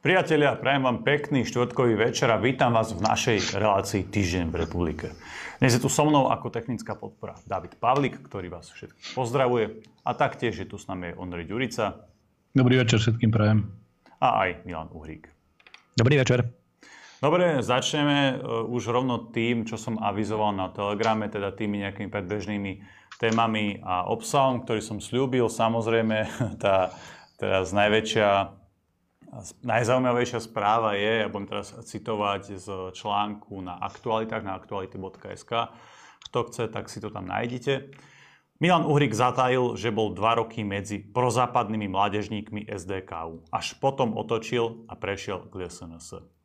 Priatelia, prajem vám pekný štvrtkový večer a vítam vás v našej relácii Týždeň v republike. Dnes je tu so mnou ako technická podpora David Pavlik, ktorý vás všetkých pozdravuje a taktiež je tu s nami Ondrej Ďurica. Dobrý večer všetkým prajem. A aj Milan Uhrík. Dobrý večer. Dobre, začneme uh, už rovno tým, čo som avizoval na Telegrame, teda tými nejakými predbežnými témami a obsahom, ktorý som slúbil. Samozrejme, tá teraz najväčšia Najzaujímavejšia správa je, ja budem teraz citovať z článku na aktualitách, na aktuality.sk. Kto chce, tak si to tam nájdete. Milan Uhrik zatajil, že bol dva roky medzi prozápadnými mládežníkmi SDKU. Až potom otočil a prešiel k SNS.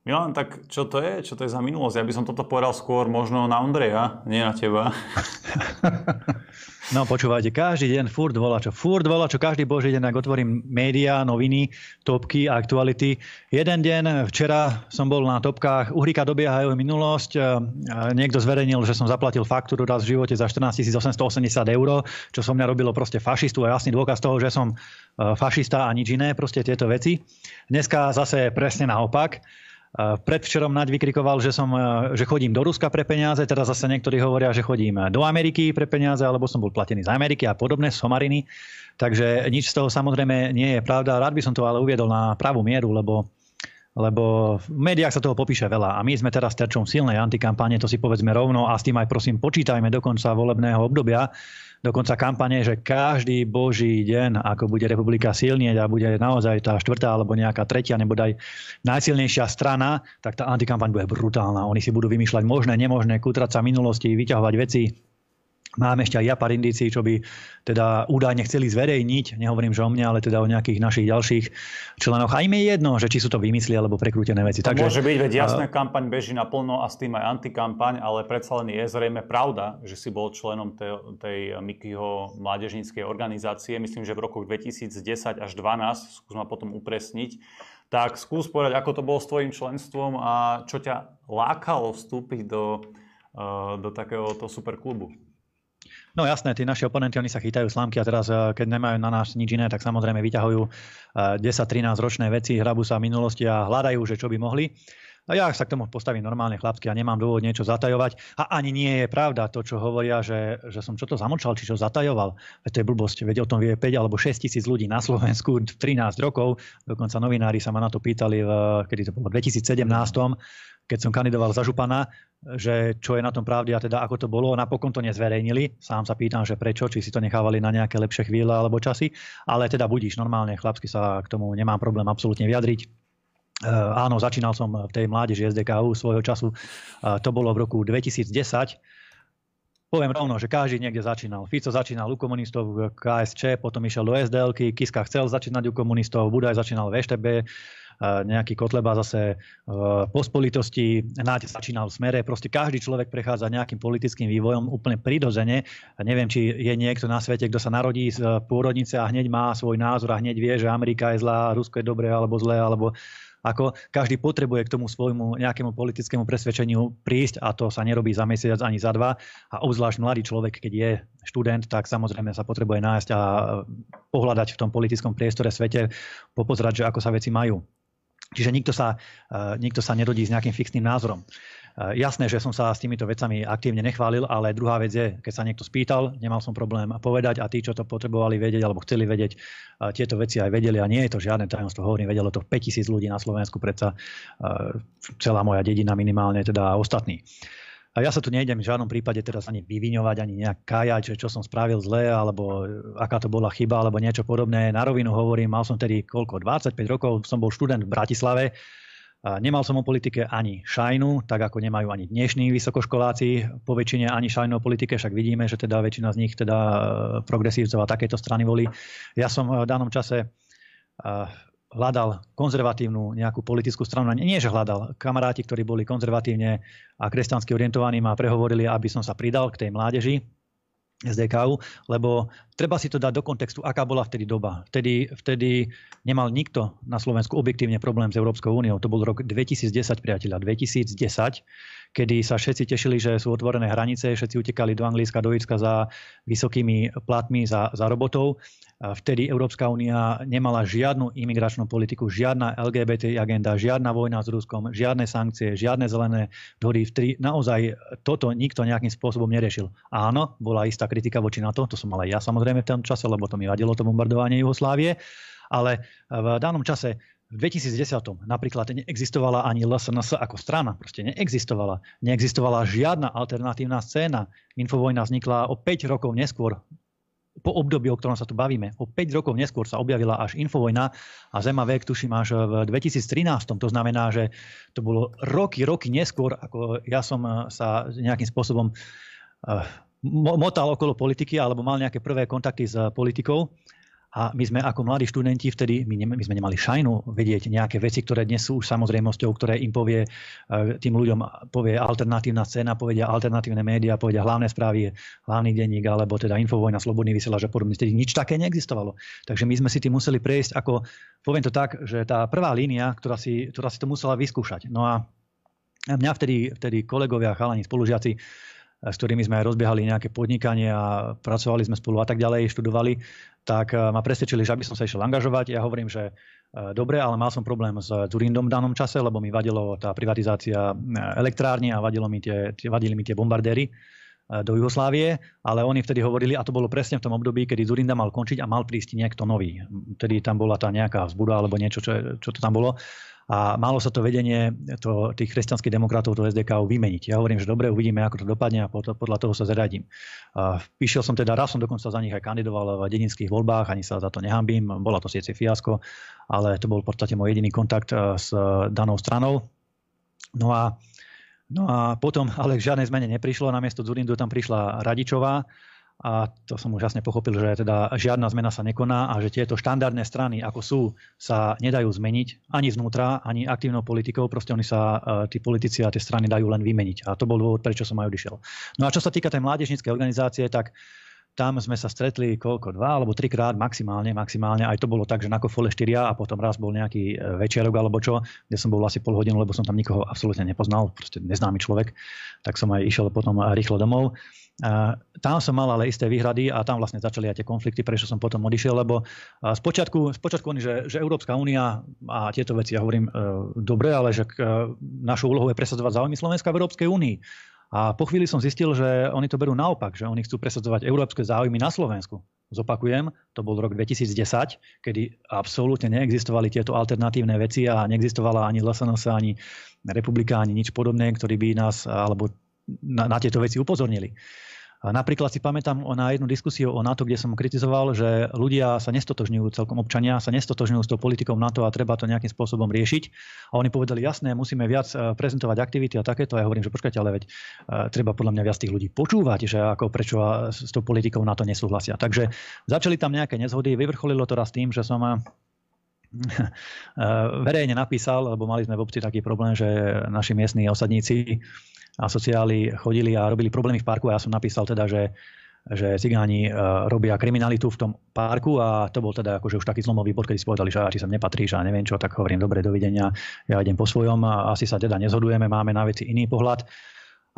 Milan, tak čo to je? Čo to je za minulosť? Ja by som toto povedal skôr možno na Ondreja, nie na teba. No počúvajte, každý deň furt volá čo, furt volá čo, každý boží deň, ak otvorím médiá, noviny, topky, aktuality. Jeden deň, včera som bol na topkách, Uhrika dobieha minulosť, niekto zverejnil, že som zaplatil faktúru raz v živote za 14 880 eur, čo som mňa robilo proste fašistu a jasný dôkaz toho, že som e, fašista a nič iné, proste tieto veci. Dneska zase presne naopak. Predvčerom Naď vykrikoval, že, som, e, že chodím do Ruska pre peniaze, teraz zase niektorí hovoria, že chodím do Ameriky pre peniaze, alebo som bol platený z Ameriky a podobné somariny. Takže nič z toho samozrejme nie je pravda. Rád by som to ale uviedol na pravú mieru, lebo lebo v médiách sa toho popíše veľa a my sme teraz terčom silnej antikampane, to si povedzme rovno a s tým aj prosím počítajme do konca volebného obdobia, dokonca kampane, že každý boží deň, ako bude republika silnieť a bude naozaj tá štvrtá alebo nejaká tretia, nebo aj najsilnejšia strana, tak tá antikampaň bude brutálna. Oni si budú vymýšľať možné, nemožné, kutrať sa minulosti, vyťahovať veci, Máme ešte aj ja pár indícií, čo by teda údajne chceli zverejniť. Nehovorím, že o mne, ale teda o nejakých našich ďalších členoch. A im je jedno, že či sú to vymysli alebo prekrútené veci. To Takže, môže byť, veď jasná kampaň beží naplno a s tým aj antikampaň, ale predsa len je zrejme pravda, že si bol členom tej, tej Mikyho mládežníckej organizácie. Myslím, že v rokoch 2010 až 2012, skús ma potom upresniť, tak skús povedať, ako to bolo s tvojim členstvom a čo ťa lákalo vstúpiť do, uh, do takéhoto superklubu. No jasné, tí naši oponenti, oni sa chytajú slámky a teraz, eh, keď nemajú na nás nič iné, tak samozrejme vyťahujú 10-13 eh, ročné veci, hrabú sa v minulosti a hľadajú, že čo by mohli. A ja sa k tomu postavím normálne chlapsky a nemám dôvod niečo zatajovať. A ani nie je pravda to, čo hovoria, že, že som čo to zamočal, či čo zatajoval. Veď to je blbosť. Veď o tom vie 5 alebo 6 tisíc ľudí na Slovensku 13 rokov. Dokonca novinári sa ma na to pýtali, v, kedy to bolo, v 2017 keď som kandidoval za župana, že čo je na tom pravde a teda ako to bolo. Napokon to nezverejnili. Sám sa pýtam, že prečo, či si to nechávali na nejaké lepšie chvíle alebo časy. Ale teda budíš normálne, chlapsky sa k tomu nemám problém absolútne vyjadriť. Uh, áno, začínal som v tej mládeži SDKU svojho času. Uh, to bolo v roku 2010. Poviem rovno, že každý niekde začínal. Fico začínal u komunistov v KSČ, potom išiel do SDL, Kiska chcel začínať u komunistov, Budaj začínal v EŠTB, nejaký Kotleba zase po spolitosti, Náď začínal v smere. Proste každý človek prechádza nejakým politickým vývojom úplne prirodzene. Neviem, či je niekto na svete, kto sa narodí z pôrodnice a hneď má svoj názor a hneď vie, že Amerika je zlá, Rusko je dobré alebo zlé, alebo ako každý potrebuje k tomu svojmu nejakému politickému presvedčeniu prísť a to sa nerobí za mesiac ani za dva. A obzvlášť mladý človek, keď je študent, tak samozrejme sa potrebuje nájsť a pohľadať v tom politickom priestore svete, popozerať, že ako sa veci majú. Čiže nikto sa, eh, nikto sa nerodí s nejakým fixným názorom. Eh, jasné, že som sa s týmito vecami aktívne nechválil, ale druhá vec je, keď sa niekto spýtal, nemal som problém povedať a tí, čo to potrebovali vedieť alebo chceli vedieť, eh, tieto veci aj vedeli a nie je to žiadne tajomstvo, hovorím, vedelo to 5000 ľudí na Slovensku, predsa celá moja dedina minimálne, teda ostatní. A ja sa tu nejdem v žiadnom prípade teraz ani vyviňovať, ani nejak kájať, že čo som spravil zle, alebo aká to bola chyba, alebo niečo podobné. Na rovinu hovorím, mal som tedy koľko, 25 rokov, som bol študent v Bratislave, nemal som o politike ani šajnu, tak ako nemajú ani dnešní vysokoškoláci po väčšine ani šajnu o politike, však vidíme, že teda väčšina z nich teda e, progresívcov a takéto strany volí. Ja som v danom čase e, hľadal konzervatívnu nejakú politickú stranu. Nie, že hľadal. Kamaráti, ktorí boli konzervatívne a kresťansky orientovaní, ma prehovorili, aby som sa pridal k tej mládeži. SDKU, lebo treba si to dať do kontextu, aká bola vtedy doba. Vtedy, vtedy nemal nikto na Slovensku objektívne problém s Európskou úniou. To bol rok 2010, priateľa. 2010, kedy sa všetci tešili, že sú otvorené hranice, všetci utekali do Anglicka, do Irska za vysokými platmi, za, za robotov Vtedy Európska únia nemala žiadnu imigračnú politiku, žiadna LGBT agenda, žiadna vojna s Ruskom, žiadne sankcie, žiadne zelené dohody. Vtedy naozaj toto nikto nejakým spôsobom neriešil. Áno, bola istá kritika voči NATO, to som mal ja samozrejme v tom čase, lebo to mi vadilo to bombardovanie Jugoslávie, ale v danom čase v 2010 napríklad neexistovala ani LSNS ako strana, proste neexistovala. Neexistovala žiadna alternatívna scéna. Infovojna vznikla o 5 rokov neskôr, po období, o ktorom sa tu bavíme. O 5 rokov neskôr sa objavila až Infovojna a Zema vek, tuším, až v 2013. To znamená, že to bolo roky, roky neskôr, ako ja som eh, sa nejakým spôsobom eh, motal okolo politiky alebo mal nejaké prvé kontakty s politikou a my sme ako mladí študenti vtedy, my, ne, my sme nemali šajnu vedieť nejaké veci, ktoré dnes sú už samozrejmosťou, ktoré im povie, e, tým ľuďom povie alternatívna scéna, povedia alternatívne médiá, povedia hlavné správy, hlavný denník, alebo teda Infovojna, Slobodný vysielač a podobne. Vtedy nič také neexistovalo. Takže my sme si tým museli prejsť ako, poviem to tak, že tá prvá línia, ktorá si, ktorá si to musela vyskúšať. No a mňa vtedy, vtedy kolegovia, chalani, spolužiaci, s ktorými sme aj rozbiehali nejaké podnikanie a pracovali sme spolu a tak ďalej, študovali, tak eh, ma presvedčili, že aby som sa išiel angažovať. Ja hovorím, že eh, dobre, ale mal som problém s Durindom v danom čase, lebo mi vadilo tá privatizácia eh, elektrárne a vadilo mi tie, vadili mi tie bombardéry do Jugoslávie, ale oni vtedy hovorili, a to bolo presne v tom období, kedy Zurinda mal končiť a mal prísť niekto nový. Vtedy tam bola tá nejaká vzbuda alebo niečo, čo, čo to tam bolo a malo sa to vedenie to, tých kresťanských demokratov do SDK vymeniť. Ja hovorím, že dobre, uvidíme, ako to dopadne a podľa toho sa zaradím. Píšiel som teda, raz som dokonca za nich aj kandidoval v dedinských voľbách, ani sa za to nehambím, bola to síce fiasko, ale to bol v podstate môj jediný kontakt s danou stranou. No a No a potom ale k žiadnej zmene neprišlo, namiesto Zurindu tam prišla Radičová, a to som už jasne pochopil, že teda žiadna zmena sa nekoná a že tieto štandardné strany, ako sú, sa nedajú zmeniť ani znútra, ani aktívnou politikou. Proste oni sa, e, tí politici a tie strany dajú len vymeniť. A to bol dôvod, prečo som aj odišiel. No a čo sa týka tej mládežníckej organizácie, tak tam sme sa stretli koľko, dva alebo trikrát maximálne, maximálne. Aj to bolo tak, že na kofole štyria a potom raz bol nejaký e, večerok alebo čo, kde som bol asi pol hodinu, lebo som tam nikoho absolútne nepoznal, proste neznámy človek. Tak som aj išiel potom rýchlo domov. Tam som mal ale isté výhrady a tam vlastne začali aj tie konflikty, prečo som potom odišiel, lebo spočiatku, spočiatku oni, že, že Európska únia a tieto veci, ja hovorím, e, dobre, ale že e, našou úlohou je presadzovať záujmy Slovenska v Európskej únii. A po chvíli som zistil, že oni to berú naopak, že oni chcú presadzovať európske záujmy na Slovensku. Zopakujem, to bol rok 2010, kedy absolútne neexistovali tieto alternatívne veci a neexistovala ani LSNS, ani republika, ani nič podobné, ktorí by nás alebo na, na tieto veci upozornili. Napríklad si pamätám na jednu diskusiu o NATO, kde som kritizoval, že ľudia sa nestotožňujú, celkom občania sa nestotožňujú s tou politikou NATO a treba to nejakým spôsobom riešiť. A oni povedali, jasné, musíme viac e, prezentovať aktivity a takéto. A ja hovorím, že počkajte, ale veď e, treba podľa mňa viac tých ľudí počúvať, že ako prečo s tou politikou NATO nesúhlasia. Takže začali tam nejaké nezhody, vyvrcholilo to raz tým, že som e, verejne napísal, lebo mali sme v obci taký problém, že naši miestni osadníci a sociáli chodili a robili problémy v parku a ja som napísal teda, že že cigáni uh, robia kriminalitu v tom parku a to bol teda akože už taký zlomový bod, kedy si povedali, že či sem nepatríš a neviem čo, tak hovorím, dobre, dovidenia, ja idem po svojom a asi sa teda nezhodujeme, máme na veci iný pohľad.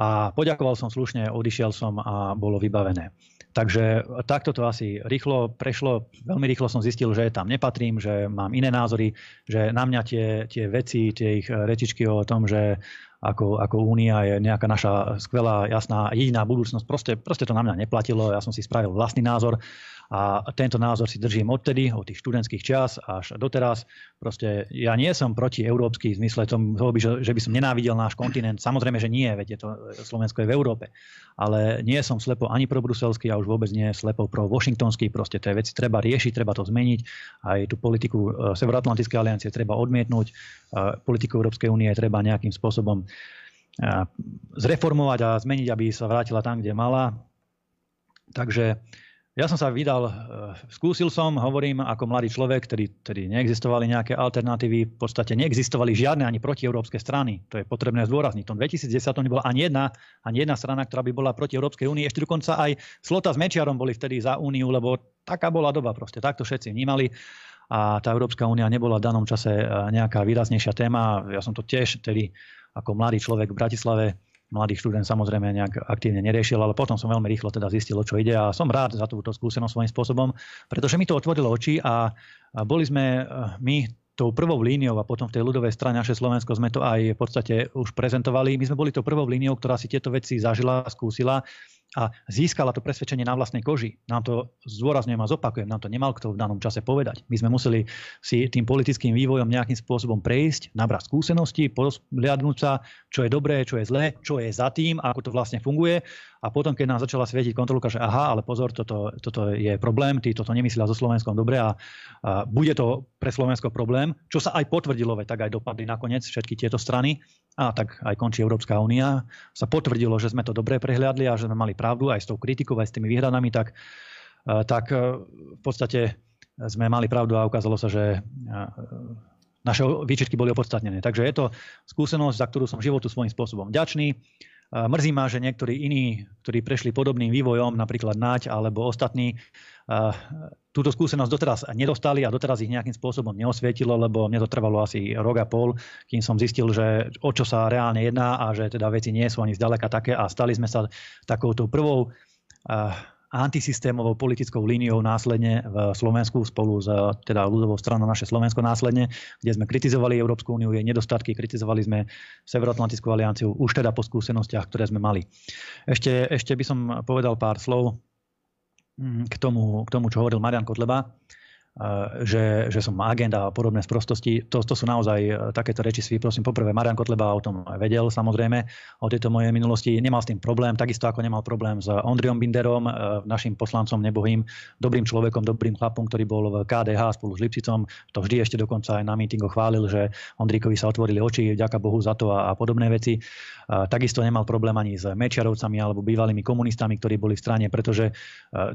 A poďakoval som slušne, odišiel som a bolo vybavené. Takže takto to asi rýchlo prešlo. Veľmi rýchlo som zistil, že tam nepatrím, že mám iné názory, že na mňa tie, tie veci, tie ich rečičky o tom, že ako, ako únia je nejaká naša skvelá, jasná, jediná budúcnosť. Proste, proste to na mňa neplatilo, ja som si spravil vlastný názor a tento názor si držím odtedy, od tých študentských čas až doteraz. Proste ja nie som proti európsky v zmysle toho, že, že by som nenávidel náš kontinent. Samozrejme, že nie, veď je to Slovensko je v Európe. Ale nie som slepo ani pro bruselský a už vôbec nie slepo pro washingtonský. Proste tie veci treba riešiť, treba to zmeniť. Aj tú politiku e, Severoatlantickej aliancie treba odmietnúť. E, politiku Európskej únie treba nejakým spôsobom zreformovať a zmeniť, aby sa vrátila tam, kde mala. Takže ja som sa vydal, skúsil som, hovorím ako mladý človek, ktorý, ktorý neexistovali nejaké alternatívy, v podstate neexistovali žiadne ani protieurópske strany. To je potrebné zdôrazniť. V tom 2010 nebola ani jedna, ani jedna strana, ktorá by bola proti Európskej únii. Ešte dokonca aj Slota s Mečiarom boli vtedy za úniu, lebo taká bola doba proste. Takto všetci vnímali a tá Európska únia nebola v danom čase nejaká výraznejšia téma. Ja som to tiež vtedy ako mladý človek v Bratislave mladý študent samozrejme nejak aktívne neriešil, ale potom som veľmi rýchlo teda zistil, čo ide a som rád za túto skúsenosť svojím spôsobom, pretože mi to otvorilo oči a boli sme eh, my tou prvou líniou a potom v tej ľudovej strane naše Slovensko sme to aj v podstate už prezentovali. My sme boli tou prvou líniou, ktorá si tieto veci zažila, skúsila a získala to presvedčenie na vlastnej koži. Nám to zdôrazňujem a zopakujem, nám to nemal kto v danom čase povedať. My sme museli si tým politickým vývojom nejakým spôsobom prejsť, nabrať skúsenosti, pozliadnúť sa, čo je dobré, čo je zlé, čo je za tým, ako to vlastne funguje a potom, keď nám začala svietiť kontrolka, že aha, ale pozor, toto, toto je problém, tí toto nemyslia so Slovenskom dobre a, a bude to pre Slovensko problém, čo sa aj potvrdilo, veď tak aj dopadli nakoniec všetky tieto strany a tak aj končí Európska únia. Sa potvrdilo, že sme to dobre prehliadli a že sme mali pravdu aj s tou kritikou, aj s tými výhradami, tak, tak v podstate sme mali pravdu a ukázalo sa, že naše výčitky boli opodstatnené. Takže je to skúsenosť, za ktorú som životu svojím spôsobom vďačný. Mrzí ma, že niektorí iní, ktorí prešli podobným vývojom, napríklad Naď alebo ostatní, túto skúsenosť doteraz nedostali a doteraz ich nejakým spôsobom neosvietilo, lebo mne to trvalo asi rok a pol, kým som zistil, že o čo sa reálne jedná a že teda veci nie sú ani zďaleka také a stali sme sa takouto prvou antisystémovou politickou líniou následne v Slovensku spolu s teda ľudovou stranou naše Slovensko následne, kde sme kritizovali Európsku úniu, jej nedostatky, kritizovali sme Severoatlantickú alianciu už teda po skúsenostiach, ktoré sme mali. Ešte, ešte by som povedal pár slov mm, k tomu, k tomu čo hovoril Marian Kotleba že, že som agenda a podobné sprostosti. To, to sú naozaj e, takéto reči si prosím. Poprvé, Marian Kotleba o tom vedel samozrejme, o tejto mojej minulosti. Nemal s tým problém, takisto ako nemal problém s Ondriom Binderom, e, našim poslancom nebohým, dobrým človekom, dobrým chlapom, ktorý bol v KDH spolu s Lipšicom. To vždy ešte dokonca aj na mítingoch chválil, že Ondríkovi sa otvorili oči, ďaká Bohu za to a, a podobné veci. A, takisto nemal problém ani s Mečiarovcami alebo bývalými komunistami, ktorí boli v strane, pretože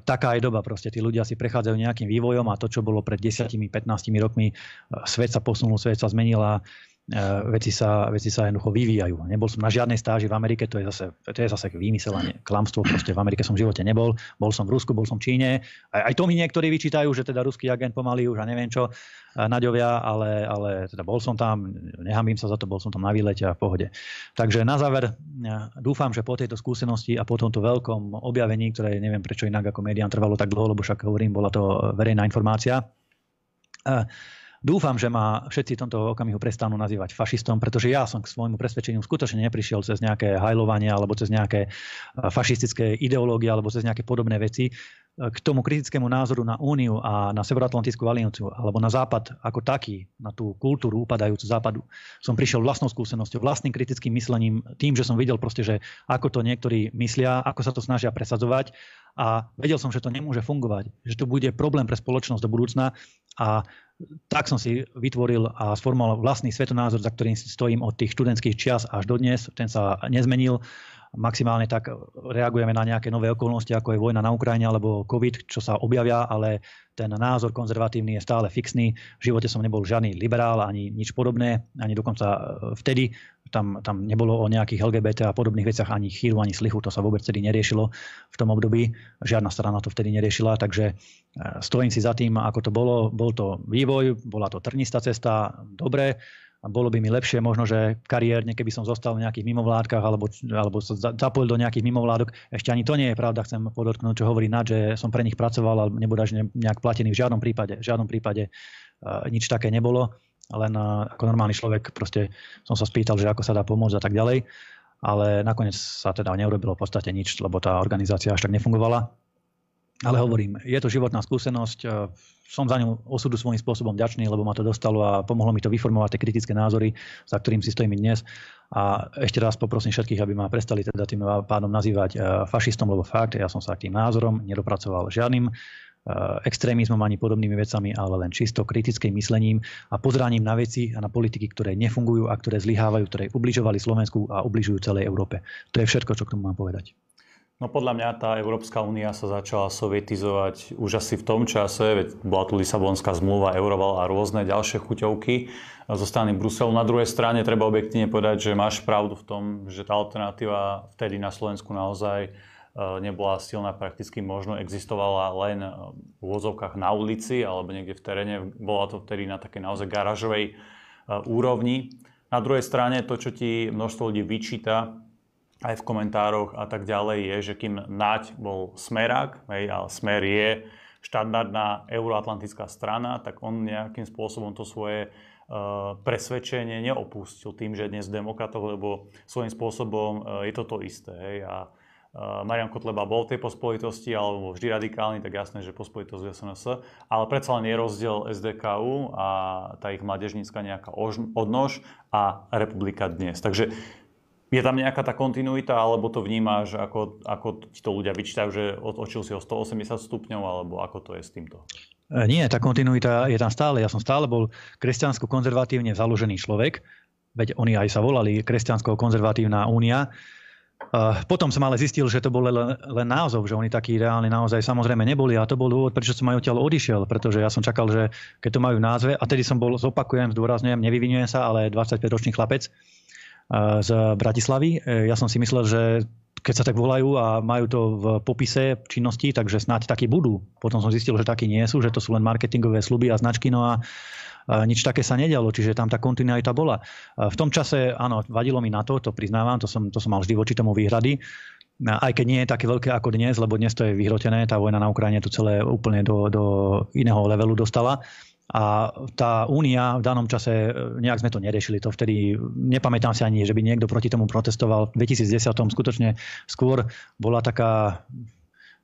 taká je doba. Proste tí ľudia si prechádzajú nejakým vývojom a to, čo bolo pred 10-15 rokmi. Svet sa posunul, svet sa zmenila, e, veci sa, veci sa jednoducho vyvíjajú. Nebol som na žiadnej stáži v Amerike, to je zase, to je zase vymyselanie, klamstvo, proste v Amerike som v živote nebol. Bol som v Rusku, bol som v Číne. Aj, aj to mi niektorí vyčítajú, že teda ruský agent pomaly už a neviem čo, Naďovia, ale, ale teda bol som tam, nehambím sa za to, bol som tam na výlete a v pohode. Takže na záver dúfam, že po tejto skúsenosti a po tomto veľkom objavení, ktoré neviem prečo inak ako médiám trvalo tak dlho, lebo však hovorím, bola to verejná informácia, Dúfam, že ma všetci v tomto okamihu prestanú nazývať fašistom, pretože ja som k svojmu presvedčeniu skutočne neprišiel cez nejaké hajlovanie alebo cez nejaké fašistické ideológie alebo cez nejaké podobné veci. K tomu kritickému názoru na Úniu a na Severoatlantickú alianciu alebo na Západ ako taký, na tú kultúru upadajúcu Západu, som prišiel vlastnou skúsenosťou, vlastným kritickým myslením, tým, že som videl proste, že ako to niektorí myslia, ako sa to snažia presadzovať. A vedel som, že to nemôže fungovať, že to bude problém pre spoločnosť do budúcna a tak som si vytvoril a sformoval vlastný svetonázor, za ktorým stojím od tých študentských čias až do dnes. Ten sa nezmenil maximálne tak reagujeme na nejaké nové okolnosti, ako je vojna na Ukrajine alebo COVID, čo sa objavia, ale ten názor konzervatívny je stále fixný. V živote som nebol žiadny liberál ani nič podobné, ani dokonca e, vtedy tam, tam nebolo o nejakých LGBT a podobných veciach ani chýru, ani slichu, to sa vôbec vtedy neriešilo v tom období. Žiadna strana to vtedy neriešila, takže e, stojím si za tým, ako to bolo. Bol to vývoj, bola to trnistá cesta, dobre bolo by mi lepšie možno, že kariérne, keby som zostal v nejakých mimovládkach alebo, alebo sa zapojil do nejakých mimovládok. Ešte ani to nie je pravda, chcem podotknúť, čo hovorí Nad, že som pre nich pracoval, ale nebude až nejak platený v žiadnom prípade. V žiadnom prípade uh, nič také nebolo, len uh, ako normálny človek proste som sa spýtal, že ako sa dá pomôcť a tak ďalej. Ale nakoniec sa teda neurobilo v podstate nič, lebo tá organizácia až tak nefungovala. Ale hovorím, je to životná skúsenosť, e, som za ňu osudu svojím spôsobom ďačný, lebo ma to dostalo a pomohlo mi to vyformovať tie kritické názory, za ktorým si stojím dnes. A ešte raz poprosím všetkých, aby ma prestali teda tým pádom nazývať e, fašistom, lebo fakt, ja som sa k tým názorom nedopracoval žiadnym e, extrémizmom ani podobnými vecami, ale len čisto kritickým myslením a pozraním na veci a na politiky, ktoré nefungujú a ktoré zlyhávajú, ktoré ubližovali Slovensku a ubližujú celej Európe. To je všetko, čo k tomu mám povedať. No podľa mňa tá Európska únia sa začala sovietizovať už asi v tom čase, veď bola tu Lisabonská zmluva, Euroval a rôzne ďalšie chuťovky zo strany Bruselu. Na druhej strane treba objektívne povedať, že máš pravdu v tom, že tá alternatíva vtedy na Slovensku naozaj e, nebola silná, prakticky možno existovala len v úvozovkách na ulici alebo niekde v teréne. Bola to vtedy na takej naozaj garážovej e, úrovni. Na druhej strane to, čo ti množstvo ľudí vyčíta, aj v komentároch a tak ďalej, je, že kým Naď bol smerák, hej, ale smer je štandardná euroatlantická strana, tak on nejakým spôsobom to svoje uh, presvedčenie neopustil tým, že dnes demokratov, lebo svojím spôsobom uh, je to to isté. Hej, a uh, Marian Kotleba bol v tej pospolitosti, alebo vždy radikálny, tak jasné, že pospolitosť je SNS, ale predsa len je rozdiel SDKU a tá ich mladežnícka nejaká odnož a republika dnes. Takže je tam nejaká tá kontinuita, alebo to vnímaš, ako, ako ti to ľudia vyčítajú, že otočil si o 180 stupňov, alebo ako to je s týmto? E, nie, tá kontinuita je tam stále. Ja som stále bol kresťansko-konzervatívne založený človek, veď oni aj sa volali kresťansko-konzervatívna únia. E, potom som ale zistil, že to bol len, len názov, že oni takí reálni naozaj samozrejme neboli a to bol dôvod, prečo som aj odtiaľ odišiel, pretože ja som čakal, že keď to majú v názve, a tedy som bol, zopakujem, zdôrazňujem, nevyvinujem sa, ale 25-ročný chlapec, z Bratislavy. E, ja som si myslel, že keď sa tak volajú a majú to v popise činnosti, takže snáď takí budú. Potom som zistil, že takí nie sú, že to sú len marketingové sluby a značky, no a nič také sa nedialo, čiže tam tá kontinuita bola. V tom čase, áno, vadilo mi na to, to priznávam, to som, to som mal vždy voči tomu výhrady, aj keď nie je také veľké ako dnes, lebo dnes to je vyhrotené, tá vojna na Ukrajine to celé úplne do, do iného levelu dostala. A tá únia v danom čase, e, nejak sme to neriešili. To vtedy, nepamätám si ani, že by niekto proti tomu protestoval. V 2010 skutočne skôr bola taká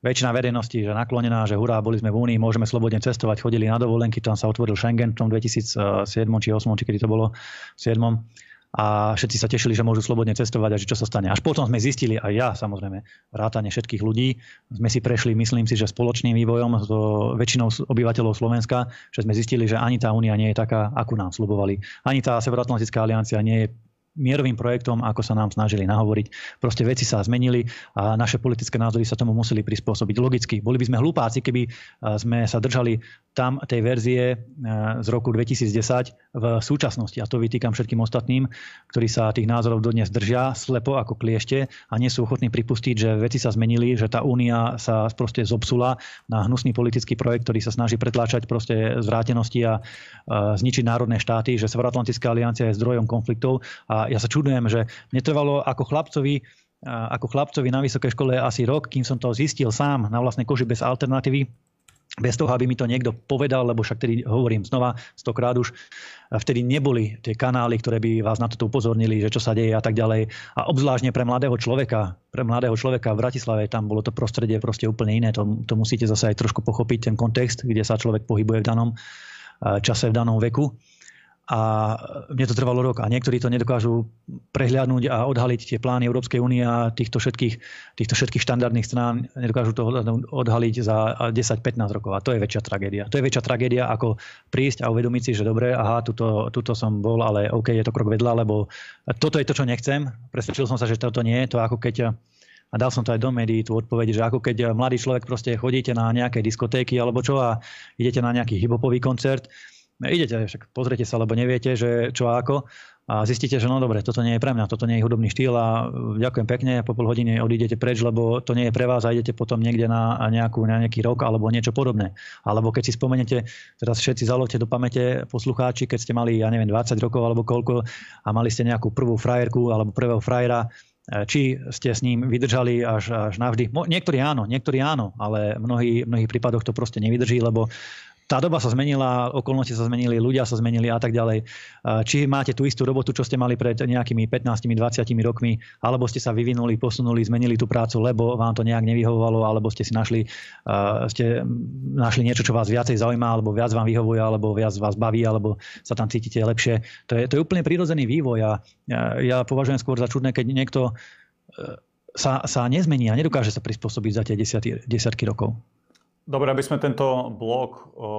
väčšina verejnosti že naklonená, že hurá, boli sme v Únii, môžeme slobodne cestovať, chodili na dovolenky, tam sa otvoril Schengen v tom 2007 či 2008, či kedy to bolo, v 7 a všetci sa tešili, že môžu slobodne cestovať a že čo sa stane. Až potom sme zistili, aj ja samozrejme, vrátane všetkých ľudí, sme si prešli, myslím si, že spoločným vývojom s väčšinou obyvateľov Slovenska, že sme zistili, že ani tá únia nie je taká, akú nám slubovali. Ani tá Severoatlantická aliancia nie je mierovým projektom, ako sa nám snažili nahovoriť. Proste veci sa zmenili a naše politické názory sa tomu museli prispôsobiť. Logicky, boli by sme hlupáci, keby sme sa držali tam tej verzie z roku 2010 v súčasnosti. A to vytýkam všetkým ostatným, ktorí sa tých názorov dodnes držia slepo ako kliešte a nie sú ochotní pripustiť, že veci sa zmenili, že tá únia sa proste zobsula na hnusný politický projekt, ktorý sa snaží pretláčať proste zvrátenosti a zničiť národné štáty, že Severoatlantická aliancia je zdrojom konfliktov a ja sa čudujem, že mne trvalo ako chlapcovi, ako chlapcovi na vysokej škole asi rok, kým som to zistil sám na vlastnej koži bez alternatívy, bez toho, aby mi to niekto povedal, lebo však tedy hovorím znova stokrát už, vtedy neboli tie kanály, ktoré by vás na toto upozornili, že čo sa deje a tak ďalej. A obzvláštne pre mladého človeka, pre mladého človeka v Bratislave, tam bolo to prostredie proste úplne iné. To, to musíte zase aj trošku pochopiť, ten kontext, kde sa človek pohybuje v danom čase, v danom veku a mne to trvalo rok a niektorí to nedokážu prehľadnúť a odhaliť tie plány Európskej únie a týchto všetkých, týchto všetkých štandardných strán nedokážu to odhaliť za 10-15 rokov a to je väčšia tragédia. To je väčšia tragédia ako prísť a uvedomiť si, že dobre, aha, tuto, tuto som bol, ale OK, je to krok vedľa, lebo toto je to, čo nechcem. Presvedčil som sa, že toto nie je to ako keď a dal som to aj do médií, tú odpoveď, že ako keď mladý človek proste chodíte na nejaké diskotéky alebo čo a idete na nejaký hibopový koncert, idete, však pozrite sa, lebo neviete, že čo a ako a zistíte, že no dobre, toto nie je pre mňa, toto nie je hudobný štýl a ďakujem pekne, po pol hodiny odídete preč, lebo to nie je pre vás a idete potom niekde na, nejakú, na nejaký rok alebo niečo podobné. Alebo keď si spomenete, teraz všetci zalovte do pamäte poslucháči, keď ste mali, ja neviem, 20 rokov alebo koľko a mali ste nejakú prvú frajerku alebo prvého frajera, e, či ste s ním vydržali až, až navždy. Niektorí áno, niektorí áno, ale v mnohých, mnohých prípadoch to proste nevydrží, lebo tá doba sa zmenila, okolnosti sa zmenili, ľudia sa zmenili a tak ďalej. Či máte tú istú robotu, čo ste mali pred nejakými 15-20 rokmi, alebo ste sa vyvinuli, posunuli, zmenili tú prácu, lebo vám to nejak nevyhovovalo, alebo ste si našli, ste našli niečo, čo vás viacej zaujíma, alebo viac vám vyhovuje, alebo viac vás baví, alebo sa tam cítite lepšie. To je, to je úplne prírodzený vývoj a ja, ja považujem skôr za čudné, keď niekto e, sa, sa nezmení a nedokáže sa prispôsobiť za tie desiatky rokov. Dobre, aby sme tento blok o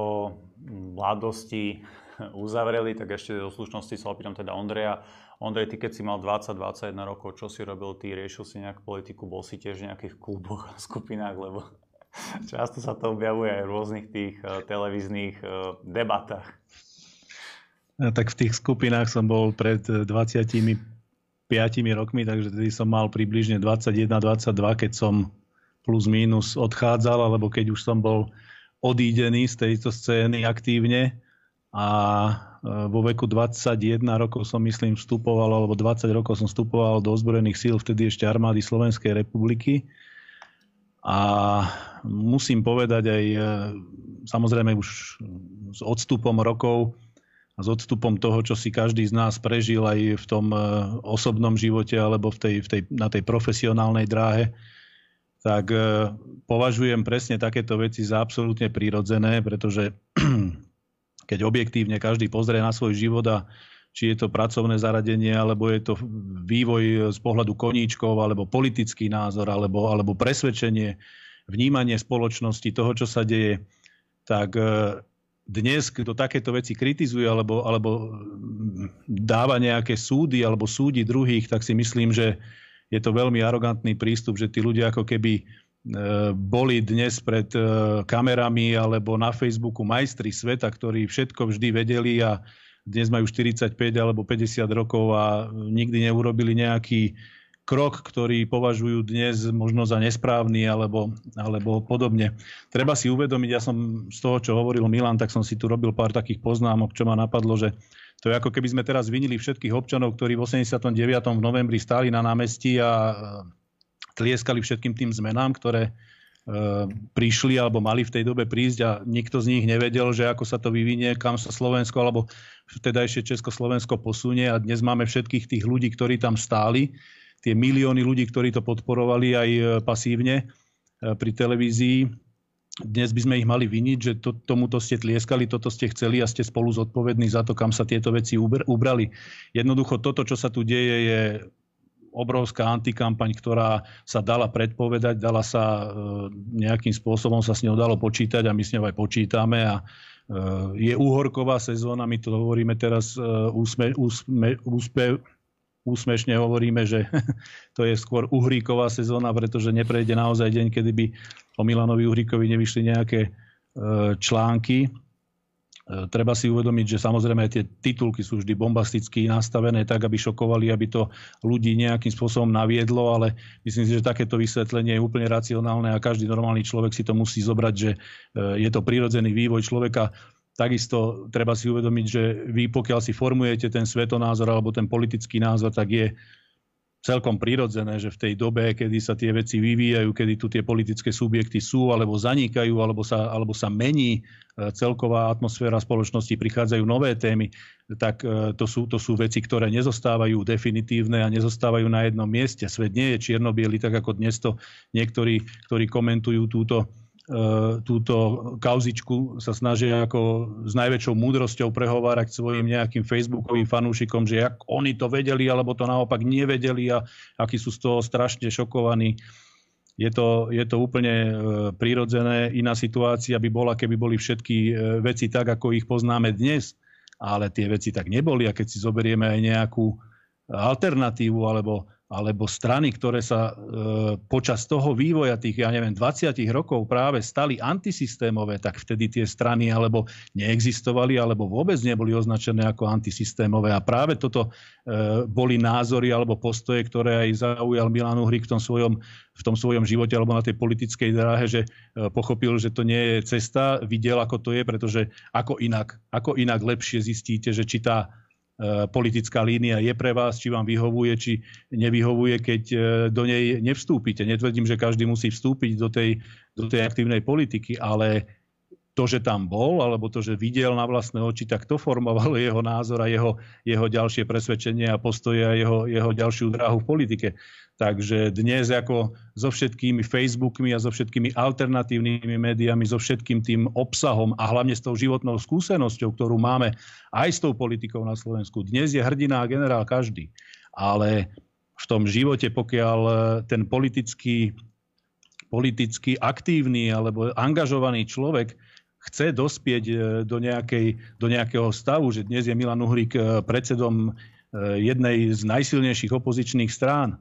mladosti uzavreli, tak ešte do slušnosti sa opýtam teda Ondreja. Ondrej, ty keď si mal 20-21 rokov, čo si robil ty? Riešil si nejakú politiku? Bol si tiež v nejakých kluboch a skupinách? Lebo často sa to objavuje aj v rôznych tých uh, televíznych uh, debatách. Tak v tých skupinách som bol pred 25 rokmi, takže tedy som mal približne 21-22, keď som plus minus odchádzal, alebo keď už som bol odídený z tejto scény aktívne a e, vo veku 21 rokov som myslím vstupoval, alebo 20 rokov som vstupoval do ozbrojených síl, vtedy ešte armády Slovenskej republiky. A musím povedať aj, e, samozrejme už s odstupom rokov a s odstupom toho, čo si každý z nás prežil aj v tom e, osobnom živote alebo v tej, v tej, na tej profesionálnej dráhe, tak považujem presne takéto veci za absolútne prirodzené, pretože keď objektívne každý pozrie na svoj život a či je to pracovné zaradenie, alebo je to vývoj z pohľadu koníčkov, alebo politický názor, alebo, alebo presvedčenie, vnímanie spoločnosti, toho, čo sa deje, tak e, dnes, kto takéto veci kritizuje alebo, alebo dáva nejaké súdy alebo súdi druhých, tak si myslím, že je to veľmi arogantný prístup, že tí ľudia ako keby E, boli dnes pred e, kamerami alebo na Facebooku majstri sveta, ktorí všetko vždy vedeli a dnes majú 45 alebo 50 rokov a nikdy neurobili nejaký krok, ktorý považujú dnes možno za nesprávny alebo, alebo podobne. Treba si uvedomiť, ja som z toho, čo hovoril Milan, tak som si tu robil pár takých poznámok, čo ma napadlo, že to je ako keby sme teraz vinili všetkých občanov, ktorí v 89. v novembri stáli na námestí a tlieskali všetkým tým zmenám, ktoré e, prišli alebo mali v tej dobe prísť a nikto z nich nevedel, že ako sa to vyvinie, kam sa Slovensko alebo teda ešte Československo posunie a dnes máme všetkých tých ľudí, ktorí tam stáli, tie milióny ľudí, ktorí to podporovali aj e, pasívne e, pri televízii. Dnes by sme ich mali viniť, že to, tomuto ste tlieskali, toto ste chceli a ste spolu zodpovední za to, kam sa tieto veci ubrali. Jednoducho toto, čo sa tu deje, je obrovská antikampaň, ktorá sa dala predpovedať, dala sa e, nejakým spôsobom sa s ňou dalo počítať a my s ňou aj počítame a e, je úhorková sezóna, my to hovoríme teraz e, úsme, úsme, úspe, úsmešne hovoríme, že to je skôr uhríková sezóna, pretože neprejde naozaj deň, kedy by o Milanovi Uhríkovi nevyšli nejaké články E, treba si uvedomiť, že samozrejme tie titulky sú vždy bombasticky nastavené tak, aby šokovali, aby to ľudí nejakým spôsobom naviedlo, ale myslím si, že takéto vysvetlenie je úplne racionálne a každý normálny človek si to musí zobrať, že e, je to prirodzený vývoj človeka. Takisto treba si uvedomiť, že vy pokiaľ si formujete ten svetonázor alebo ten politický názor, tak je celkom prirodzené, že v tej dobe, kedy sa tie veci vyvíjajú, kedy tu tie politické subjekty sú alebo zanikajú, alebo sa, alebo sa mení e, celková atmosféra spoločnosti, prichádzajú nové témy, tak e, to sú, to sú veci, ktoré nezostávajú definitívne a nezostávajú na jednom mieste. Svet nie je čierno tak ako dnes to niektorí, ktorí komentujú túto túto kauzičku sa snažia ako s najväčšou múdrosťou prehovárať svojim nejakým facebookovým fanúšikom, že ak oni to vedeli, alebo to naopak nevedeli a akí sú z toho strašne šokovaní. Je to, je to úplne e, prirodzené. Iná situácia by bola, keby boli všetky e, veci tak, ako ich poznáme dnes, ale tie veci tak neboli. A keď si zoberieme aj nejakú alternatívu alebo alebo strany, ktoré sa e, počas toho vývoja tých, ja neviem, 20 rokov práve stali antisystémové, tak vtedy tie strany alebo neexistovali, alebo vôbec neboli označené ako antisystémové. A práve toto e, boli názory alebo postoje, ktoré aj zaujal Milan Uhrik v tom svojom, v tom svojom živote alebo na tej politickej dráhe, že e, pochopil, že to nie je cesta, videl, ako to je, pretože ako inak, ako inak lepšie zistíte, že či tá politická línia je pre vás, či vám vyhovuje, či nevyhovuje, keď e, do nej nevstúpite. Netvrdím, že každý musí vstúpiť do tej, do tej aktívnej politiky, ale to, že tam bol, alebo to, že videl na vlastné oči, tak to formovalo jeho názor a jeho, jeho ďalšie presvedčenie a postoje a jeho, jeho ďalšiu dráhu v politike. Takže dnes ako so všetkými Facebookmi a so všetkými alternatívnymi médiami, so všetkým tým obsahom a hlavne s tou životnou skúsenosťou, ktorú máme aj s tou politikou na Slovensku. Dnes je hrdina a generál každý. Ale v tom živote, pokiaľ ten politický, politicky aktívny alebo angažovaný človek chce dospieť do, nejakej, do nejakého stavu, že dnes je Milan Uhlík predsedom jednej z najsilnejších opozičných strán,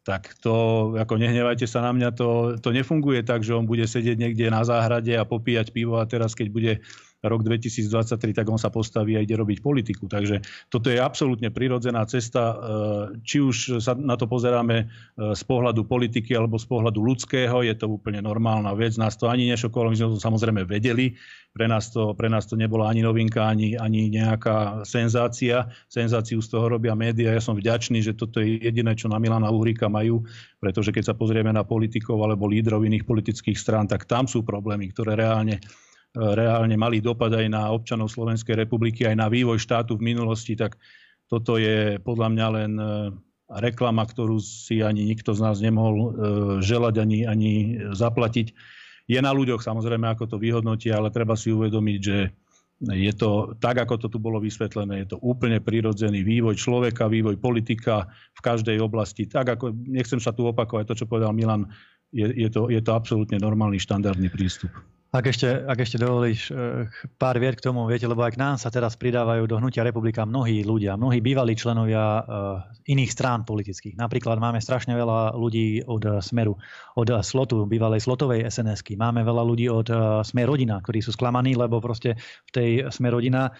tak to, ako nehnevajte sa na mňa, to, to nefunguje tak, že on bude sedieť niekde na záhrade a popíjať pivo a teraz, keď bude rok 2023, tak on sa postaví a ide robiť politiku. Takže toto je absolútne prirodzená cesta, e, či už sa na to pozeráme e, z pohľadu politiky alebo z pohľadu ľudského, je to úplne normálna vec. Nás to ani nešokovalo, my sme to samozrejme vedeli, pre nás to, pre nás to nebola ani novinka, ani, ani nejaká senzácia. Senzáciu z toho robia médiá. Ja som vďačný, že toto je jediné, čo na Milana Uhrika majú, pretože keď sa pozrieme na politikov alebo lídrov iných politických strán, tak tam sú problémy, ktoré reálne reálne mali dopad aj na občanov Slovenskej republiky, aj na vývoj štátu v minulosti, tak toto je podľa mňa len e, reklama, ktorú si ani nikto z nás nemohol e, želať ani, ani zaplatiť. Je na ľuďoch samozrejme, ako to vyhodnotia, ale treba si uvedomiť, že je to tak, ako to tu bolo vysvetlené, je to úplne prirodzený vývoj človeka, vývoj politika v každej oblasti. Tak ako, nechcem sa tu opakovať to, čo povedal Milan, je, je, to, je to absolútne normálny štandardný prístup. Ak ešte, ak ešte dovolíš eh, pár viet k tomu, viete, lebo aj k nám sa teraz pridávajú do Hnutia republika mnohí ľudia, mnohí bývalí členovia eh, iných strán politických. Napríklad máme strašne veľa ľudí od Smeru, od Slotu, bývalej Slotovej SNS-ky. Máme veľa ľudí od eh, Smer rodina, ktorí sú sklamaní, lebo proste v tej Smer rodina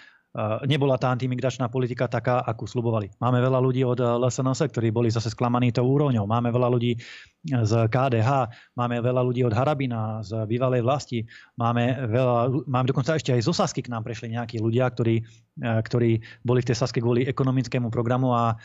nebola tá antimigračná politika taká, akú slubovali. Máme veľa ľudí od LSNS, ktorí boli zase sklamaní tou úrovňou. Máme veľa ľudí z KDH, máme veľa ľudí od Harabina, z bývalej vlasti, máme, veľa, máme dokonca ešte aj zo Sasky k nám prešli nejakí ľudia, ktorí, e, ktorí boli v tej Saske kvôli ekonomickému programu a,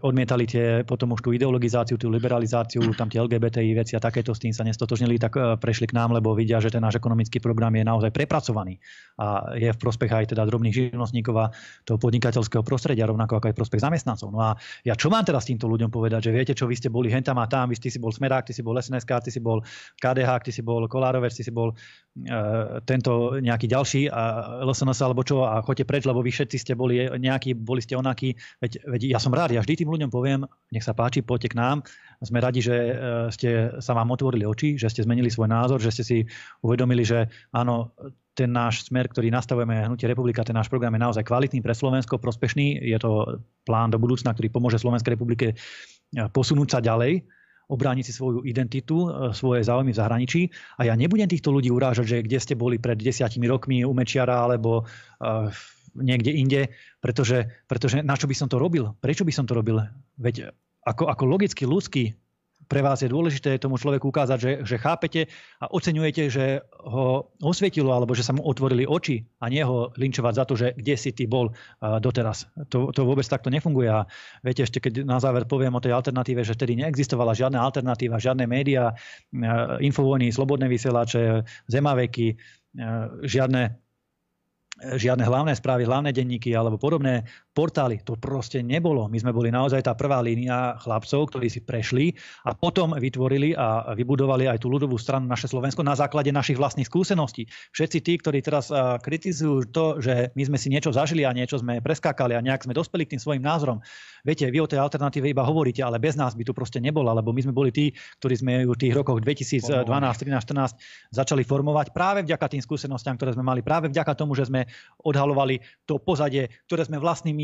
odmietali tie, potom už tú ideologizáciu, tú liberalizáciu, tam tie LGBTI veci a takéto s tým sa nestotožnili, tak e, prešli k nám, lebo vidia, že ten náš ekonomický program je naozaj prepracovaný a je v prospech aj teda drobných živnostníkov a toho podnikateľského prostredia, rovnako ako aj prospech zamestnancov. No a ja čo mám teraz týmto ľuďom povedať, že viete čo, vy ste boli hentam a tam, vy ste si bol Smerák, ty si bol SNSK, ty si bol KDH, ty si bol Kolárovec, ty si bol uh, tento nejaký ďalší a LSNS alebo čo a choďte preč, lebo vy všetci ste boli nejakí, boli ste onakí. Veď, veď ja som rád, ja vždy tým ľuďom poviem, nech sa páči, poďte k nám. Sme radi, že uh, ste sa vám otvorili oči, že ste zmenili svoj názor, že ste si uvedomili, že áno, ten náš smer, ktorý nastavujeme Hnutie republika, ten náš program je naozaj kvalitný pre Slovensko, prospešný. Je to plán do budúcna, ktorý pomôže Slovenskej republike posunúť sa ďalej obrániť si svoju identitu, e, svoje záujmy v zahraničí. A ja nebudem týchto ľudí urážať, že kde ste boli pred desiatimi rokmi u Mečiara alebo uh, niekde inde, pretože, pretože na čo by som to robil? Prečo by som to robil? Veď ako, ako logicky ľudský pre vás je dôležité tomu človeku ukázať, že, že chápete a oceňujete, že ho osvietilo alebo že sa mu otvorili oči a nie ho linčovať za to, že kde si ty bol doteraz. To, to vôbec takto nefunguje. A viete, ešte keď na záver poviem o tej alternatíve, že vtedy neexistovala žiadna alternatíva, žiadne médiá, infovojny, slobodné vysielače, zemaveky, žiadne žiadne hlavné správy, hlavné denníky alebo podobné portály. To proste nebolo. My sme boli naozaj tá prvá línia chlapcov, ktorí si prešli a potom vytvorili a vybudovali aj tú ľudovú stranu naše Slovensko na základe našich vlastných skúseností. Všetci tí, ktorí teraz kritizujú to, že my sme si niečo zažili a niečo sme preskákali a nejak sme dospeli k tým svojim názorom. Viete, vy o tej alternatíve iba hovoríte, ale bez nás by tu proste nebola, lebo my sme boli tí, ktorí sme v tých rokoch 2012, 13, 14 začali formovať práve vďaka tým skúsenostiam, ktoré sme mali, práve vďaka tomu, že sme odhalovali to pozadie, ktoré sme vlastnými,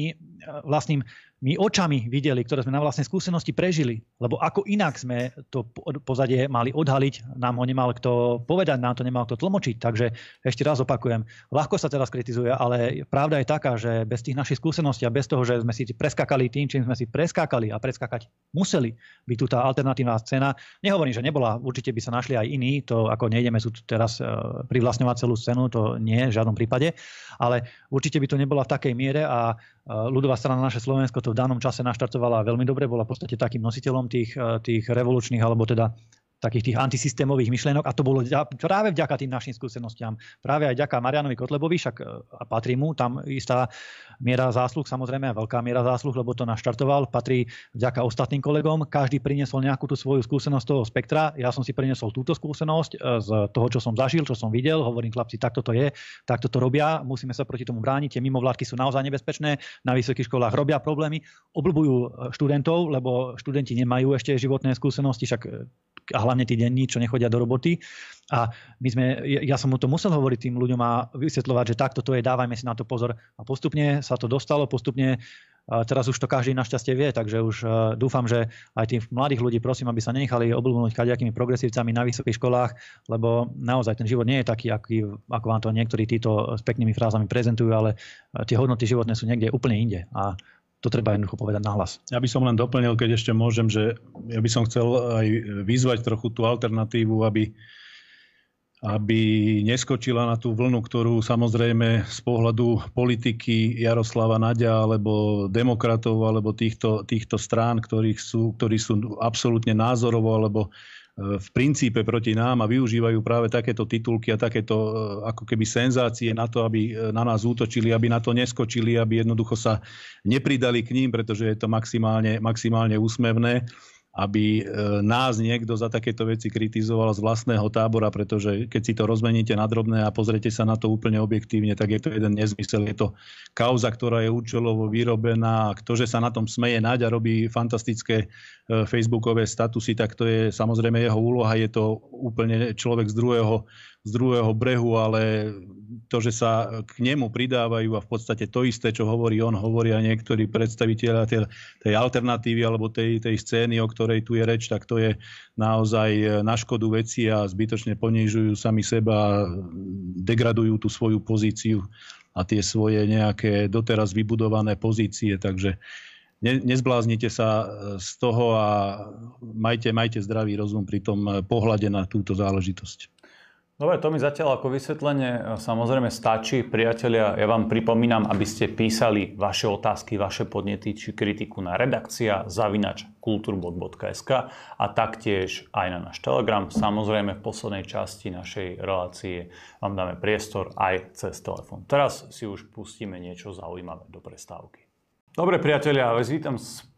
vlastným my očami videli, ktoré sme na vlastnej skúsenosti prežili. Lebo ako inak sme to pozadie mali odhaliť, nám ho nemal kto povedať, nám to nemal kto tlmočiť. Takže ešte raz opakujem, ľahko sa teraz kritizuje, ale pravda je taká, že bez tých našich skúseností a bez toho, že sme si preskakali tým, čím sme si preskákali a preskakať museli, by tu tá alternatívna scéna. Nehovorím, že nebola, určite by sa našli aj iní, to ako nejdeme sú teraz e, privlastňovať celú scénu, to nie v žiadnom prípade, ale určite by to nebola v takej miere a ľudová strana naše Slovensko to v danom čase naštartovala veľmi dobre, bola v podstate takým nositeľom tých, eh, tých revolučných alebo teda takých tých antisystémových myšlienok a to bolo práve vďaka tým našim skúsenostiam. Práve aj vďaka Marianovi Kotlebovi, však e, a patrí mu tam istá miera zásluh, samozrejme veľká miera zásluh, lebo to naštartoval, patrí vďaka ostatným kolegom, každý priniesol nejakú tú svoju skúsenosť toho spektra, ja som si priniesol túto skúsenosť e, z toho, čo som zažil, čo som videl, hovorím chlapci, takto to je, takto to robia, musíme sa proti tomu brániť, tie mimovládky sú naozaj nebezpečné, na vysokých školách robia problémy, obľúbujú e, študentov, lebo študenti nemajú ešte životné skúsenosti, však a hlavne tí denní, čo nechodia do roboty. A my sme, ja som mu to musel hovoriť tým ľuďom a vysvetľovať, že takto to je, dávajme si na to pozor. A postupne sa to dostalo, postupne Teraz už to každý našťastie vie, takže už dúfam, že aj tých mladých ľudí prosím, aby sa nenechali obľúbnúť kadejakými progresívcami na vysokých školách, lebo naozaj ten život nie je taký, aký, ako vám to niektorí títo s peknými frázami prezentujú, ale tie hodnoty životné sú niekde úplne inde. A to treba jednoducho povedať nahlas. Ja by som len doplnil, keď ešte môžem, že ja by som chcel aj vyzvať trochu tú alternatívu, aby aby neskočila na tú vlnu, ktorú samozrejme z pohľadu politiky Jaroslava Nadia alebo demokratov alebo týchto, týchto strán, ktorých sú, ktorí sú absolútne názorovo alebo v princípe proti nám a využívajú práve takéto titulky a takéto e, ako keby senzácie na to, aby e, na nás útočili, aby na to neskočili, aby jednoducho sa nepridali k ním, pretože je to maximálne, maximálne úsmevné aby e, nás niekto za takéto veci kritizoval z vlastného tábora, pretože keď si to rozmeníte na drobné a pozriete sa na to úplne objektívne, tak je to jeden nezmysel. Je to kauza, ktorá je účelovo vyrobená. Kto, že sa na tom smeje nať a robí fantastické e, facebookové statusy, tak to je samozrejme jeho úloha. Je to úplne človek z druhého z druhého brehu, ale to, že sa k nemu pridávajú a v podstate to isté, čo hovorí on, hovoria niektorí predstaviteľa tej, tej alternatívy alebo tej, tej scény, o ktorej tu je reč, tak to je naozaj na škodu veci a zbytočne ponižujú sami seba, degradujú tú svoju pozíciu a tie svoje nejaké doteraz vybudované pozície, takže ne, nezbláznite sa z toho a majte, majte zdravý rozum pri tom pohľade na túto záležitosť. Dobre, to mi zatiaľ ako vysvetlenie e, samozrejme stačí. Priatelia, ja vám pripomínam, aby ste písali vaše otázky, vaše podnety či kritiku na redakcia zavinač kulturbot.sk a taktiež aj na náš Telegram. Samozrejme v poslednej časti našej relácie vám dáme priestor aj cez telefón. Teraz si už pustíme niečo zaujímavé do prestávky. Dobre priatelia, vás vítam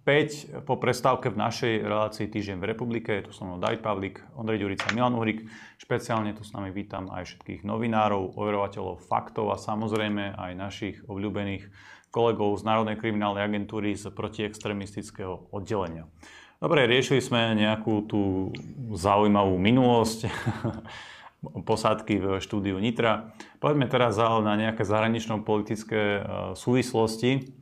späť po prestávke v našej relácii Týždeň v republike. Je tu so mnou David Pavlik, Ondrej Ďurica, Milan Uhrik. Špeciálne tu s nami vítam aj všetkých novinárov, overovateľov faktov a samozrejme aj našich obľúbených kolegov z Národnej kriminálnej agentúry z protiextremistického oddelenia. Dobre, riešili sme nejakú tú zaujímavú minulosť posádky v štúdiu Nitra. Poďme teraz na nejaké zahranično-politické e, súvislosti.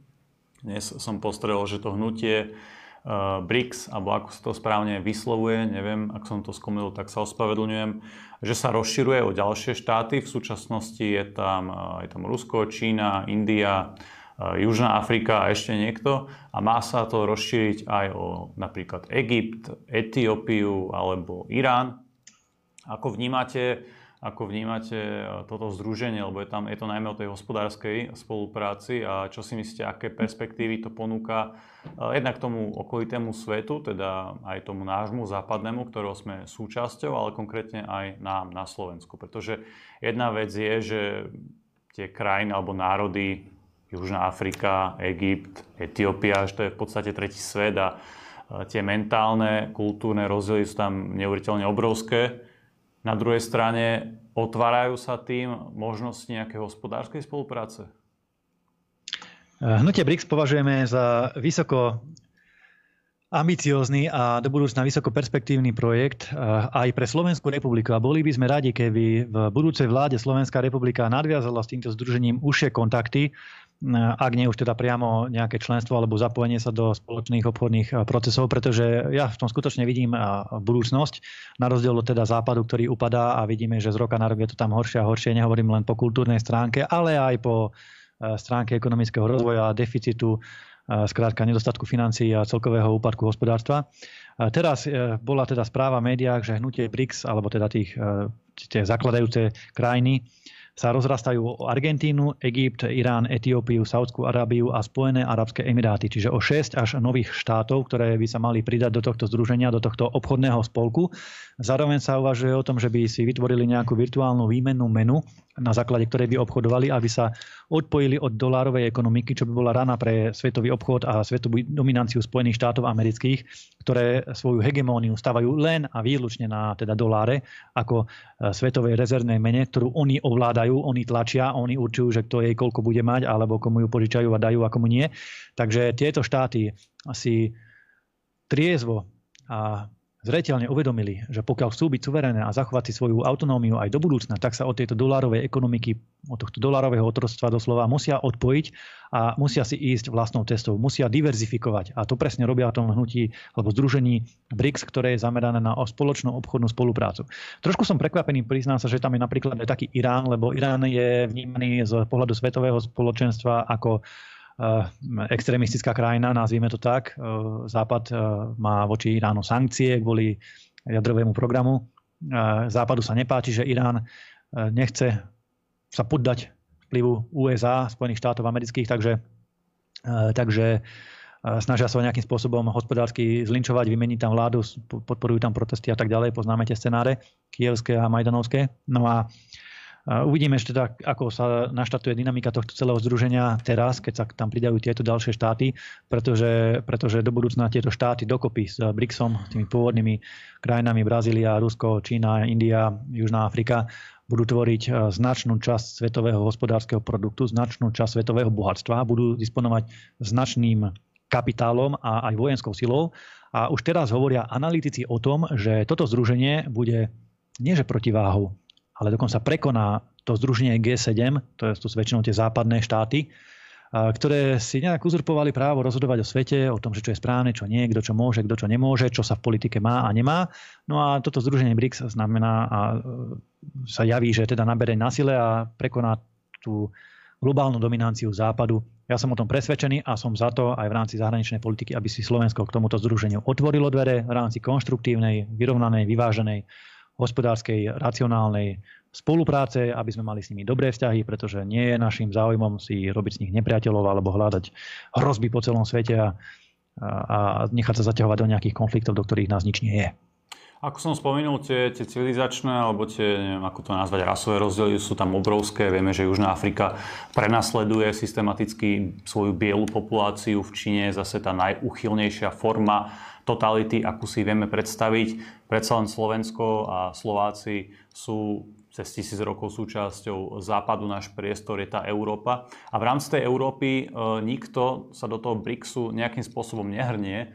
Dnes som postrel, že to hnutie uh, BRICS, alebo ako sa to správne vyslovuje, neviem, ak som to skomil, tak sa ospravedlňujem, že sa rozširuje o ďalšie štáty. V súčasnosti je tam, uh, je tam Rusko, Čína, India, uh, Južná Afrika a ešte niekto. A má sa to rozšíriť aj o napríklad Egypt, Etiópiu alebo Irán. Ako vnímate ako vnímate e, toto združenie, lebo je, tam, je to najmä o tej hospodárskej spolupráci a čo si myslíte, aké perspektívy to ponúka e, jednak tomu okolitému svetu, teda aj tomu nášmu západnému, ktorého sme súčasťou, ale konkrétne aj nám na Slovensku. Pretože jedna vec je, že tie krajiny alebo národy, Južná Afrika, Egypt, Etiópia, že to je v podstate tretí svet a e, tie mentálne, kultúrne rozdiely sú tam neuveriteľne obrovské na druhej strane otvárajú sa tým možnosti nejakej hospodárskej spolupráce? Hnutie BRICS považujeme za vysoko ambiciózny a do budúcna vysoko perspektívny projekt aj pre Slovenskú republiku. A boli by sme radi, keby v budúcej vláde Slovenská republika nadviazala s týmto združením užšie kontakty ak nie už teda priamo nejaké členstvo alebo zapojenie sa do spoločných obchodných procesov, pretože ja v tom skutočne vidím budúcnosť, na rozdiel od teda západu, ktorý upadá a vidíme, že z roka na rok je to tam horšie a horšie, nehovorím len po kultúrnej stránke, ale aj po stránke ekonomického rozvoja, deficitu, skrátka nedostatku financií a celkového úpadku hospodárstva. Teraz e, bola teda správa v médiách, že hnutie BRICS, alebo teda tých, e, tie zakladajúce krajiny, sa rozrastajú o Argentínu, Egypt, Irán, Etiópiu, Saudskú Arábiu a Spojené Arabské Emiráty. Čiže o 6 až nových štátov, ktoré by sa mali pridať do tohto združenia, do tohto obchodného spolku. Zároveň sa uvažuje o tom, že by si vytvorili nejakú virtuálnu výmennú menu, na základe ktorej by obchodovali, aby sa odpojili od dolárovej ekonomiky, čo by bola rana pre svetový obchod a svetovú dominanciu Spojených štátov amerických, ktoré svoju hegemóniu stavajú len a výlučne na teda doláre ako e, svetovej rezervnej mene, ktorú oni ovládajú, oni tlačia, oni určujú, že kto jej koľko bude mať, alebo komu ju požičajú a dajú a komu nie. Takže tieto štáty asi triezvo a zreteľne uvedomili, že pokiaľ chcú byť suverénne a zachovať si svoju autonómiu aj do budúcna, tak sa od tejto dolárovej ekonomiky, od tohto dolárového otroctva doslova musia odpojiť a musia si ísť vlastnou cestou, musia diverzifikovať. A to presne robia v tom hnutí alebo združení BRICS, ktoré je zamerané na spoločnú obchodnú spoluprácu. Trošku som prekvapený, priznám sa, že tam je napríklad aj taký Irán, lebo Irán je vnímaný z pohľadu svetového spoločenstva ako extrémistická krajina, nazvime to tak. Eh, Západ eh, má voči Iránu sankcie kvôli jadrovému programu. Západu sa nepáči, že Irán nechce sa poddať vplyvu USA, Spojených štátov amerických, takže, takže snažia sa nejakým spôsobom hospodársky zlinčovať, vymeniť tam vládu, podporujú tam protesty a tak ďalej. Poznáme tie scenáre kievské a majdanovské. No a Uvidíme ešte teda, ako sa naštatuje dynamika tohto celého združenia teraz, keď sa tam pridajú tieto ďalšie štáty, pretože, pretože do budúcna tieto štáty dokopy s BRICSom, tými pôvodnými krajinami Brazília, Rusko, Čína, India, Južná Afrika, budú tvoriť e, značnú časť svetového hospodárskeho produktu, značnú časť svetového bohatstva, budú disponovať značným kapitálom a aj vojenskou silou. A už teraz hovoria analytici o tom, že toto združenie bude nie že ale dokonca prekoná to združenie G7, to, je, to sú väčšinou tie západné štáty, ktoré si nejak uzurpovali právo rozhodovať o svete, o tom, že čo je správne, čo nie, kto čo môže, kto čo nemôže, čo sa v politike má a nemá. No a toto združenie BRICS znamená a e, sa javí, že teda nabere na sile a prekoná tú globálnu dominanciu západu. Ja som o tom presvedčený a som za to aj v rámci zahraničnej politiky, aby si Slovensko k tomuto združeniu otvorilo dvere v rámci konštruktívnej, vyrovnanej, vyváženej hospodárskej, racionálnej spolupráce, aby sme mali s nimi dobré vzťahy, pretože nie je našim záujmom si robiť z nich nepriateľov alebo hľadať hrozby po celom svete a, a nechať sa zaťahovať do nejakých konfliktov, do ktorých nás nič nie je. Ako som spomenul, tie, tie civilizačné, alebo tie, neviem, ako to nazvať, rasové rozdiely sú tam obrovské. Vieme, že Južná Afrika prenasleduje systematicky svoju bielu populáciu. V Číne je zase tá najuchylnejšia forma totality, akú si vieme predstaviť. Predsa len Slovensko a Slováci sú cez tisíc rokov súčasťou západu, náš priestor je tá Európa. A v rámci tej Európy e, nikto sa do toho BRICSu nejakým spôsobom nehrnie. E,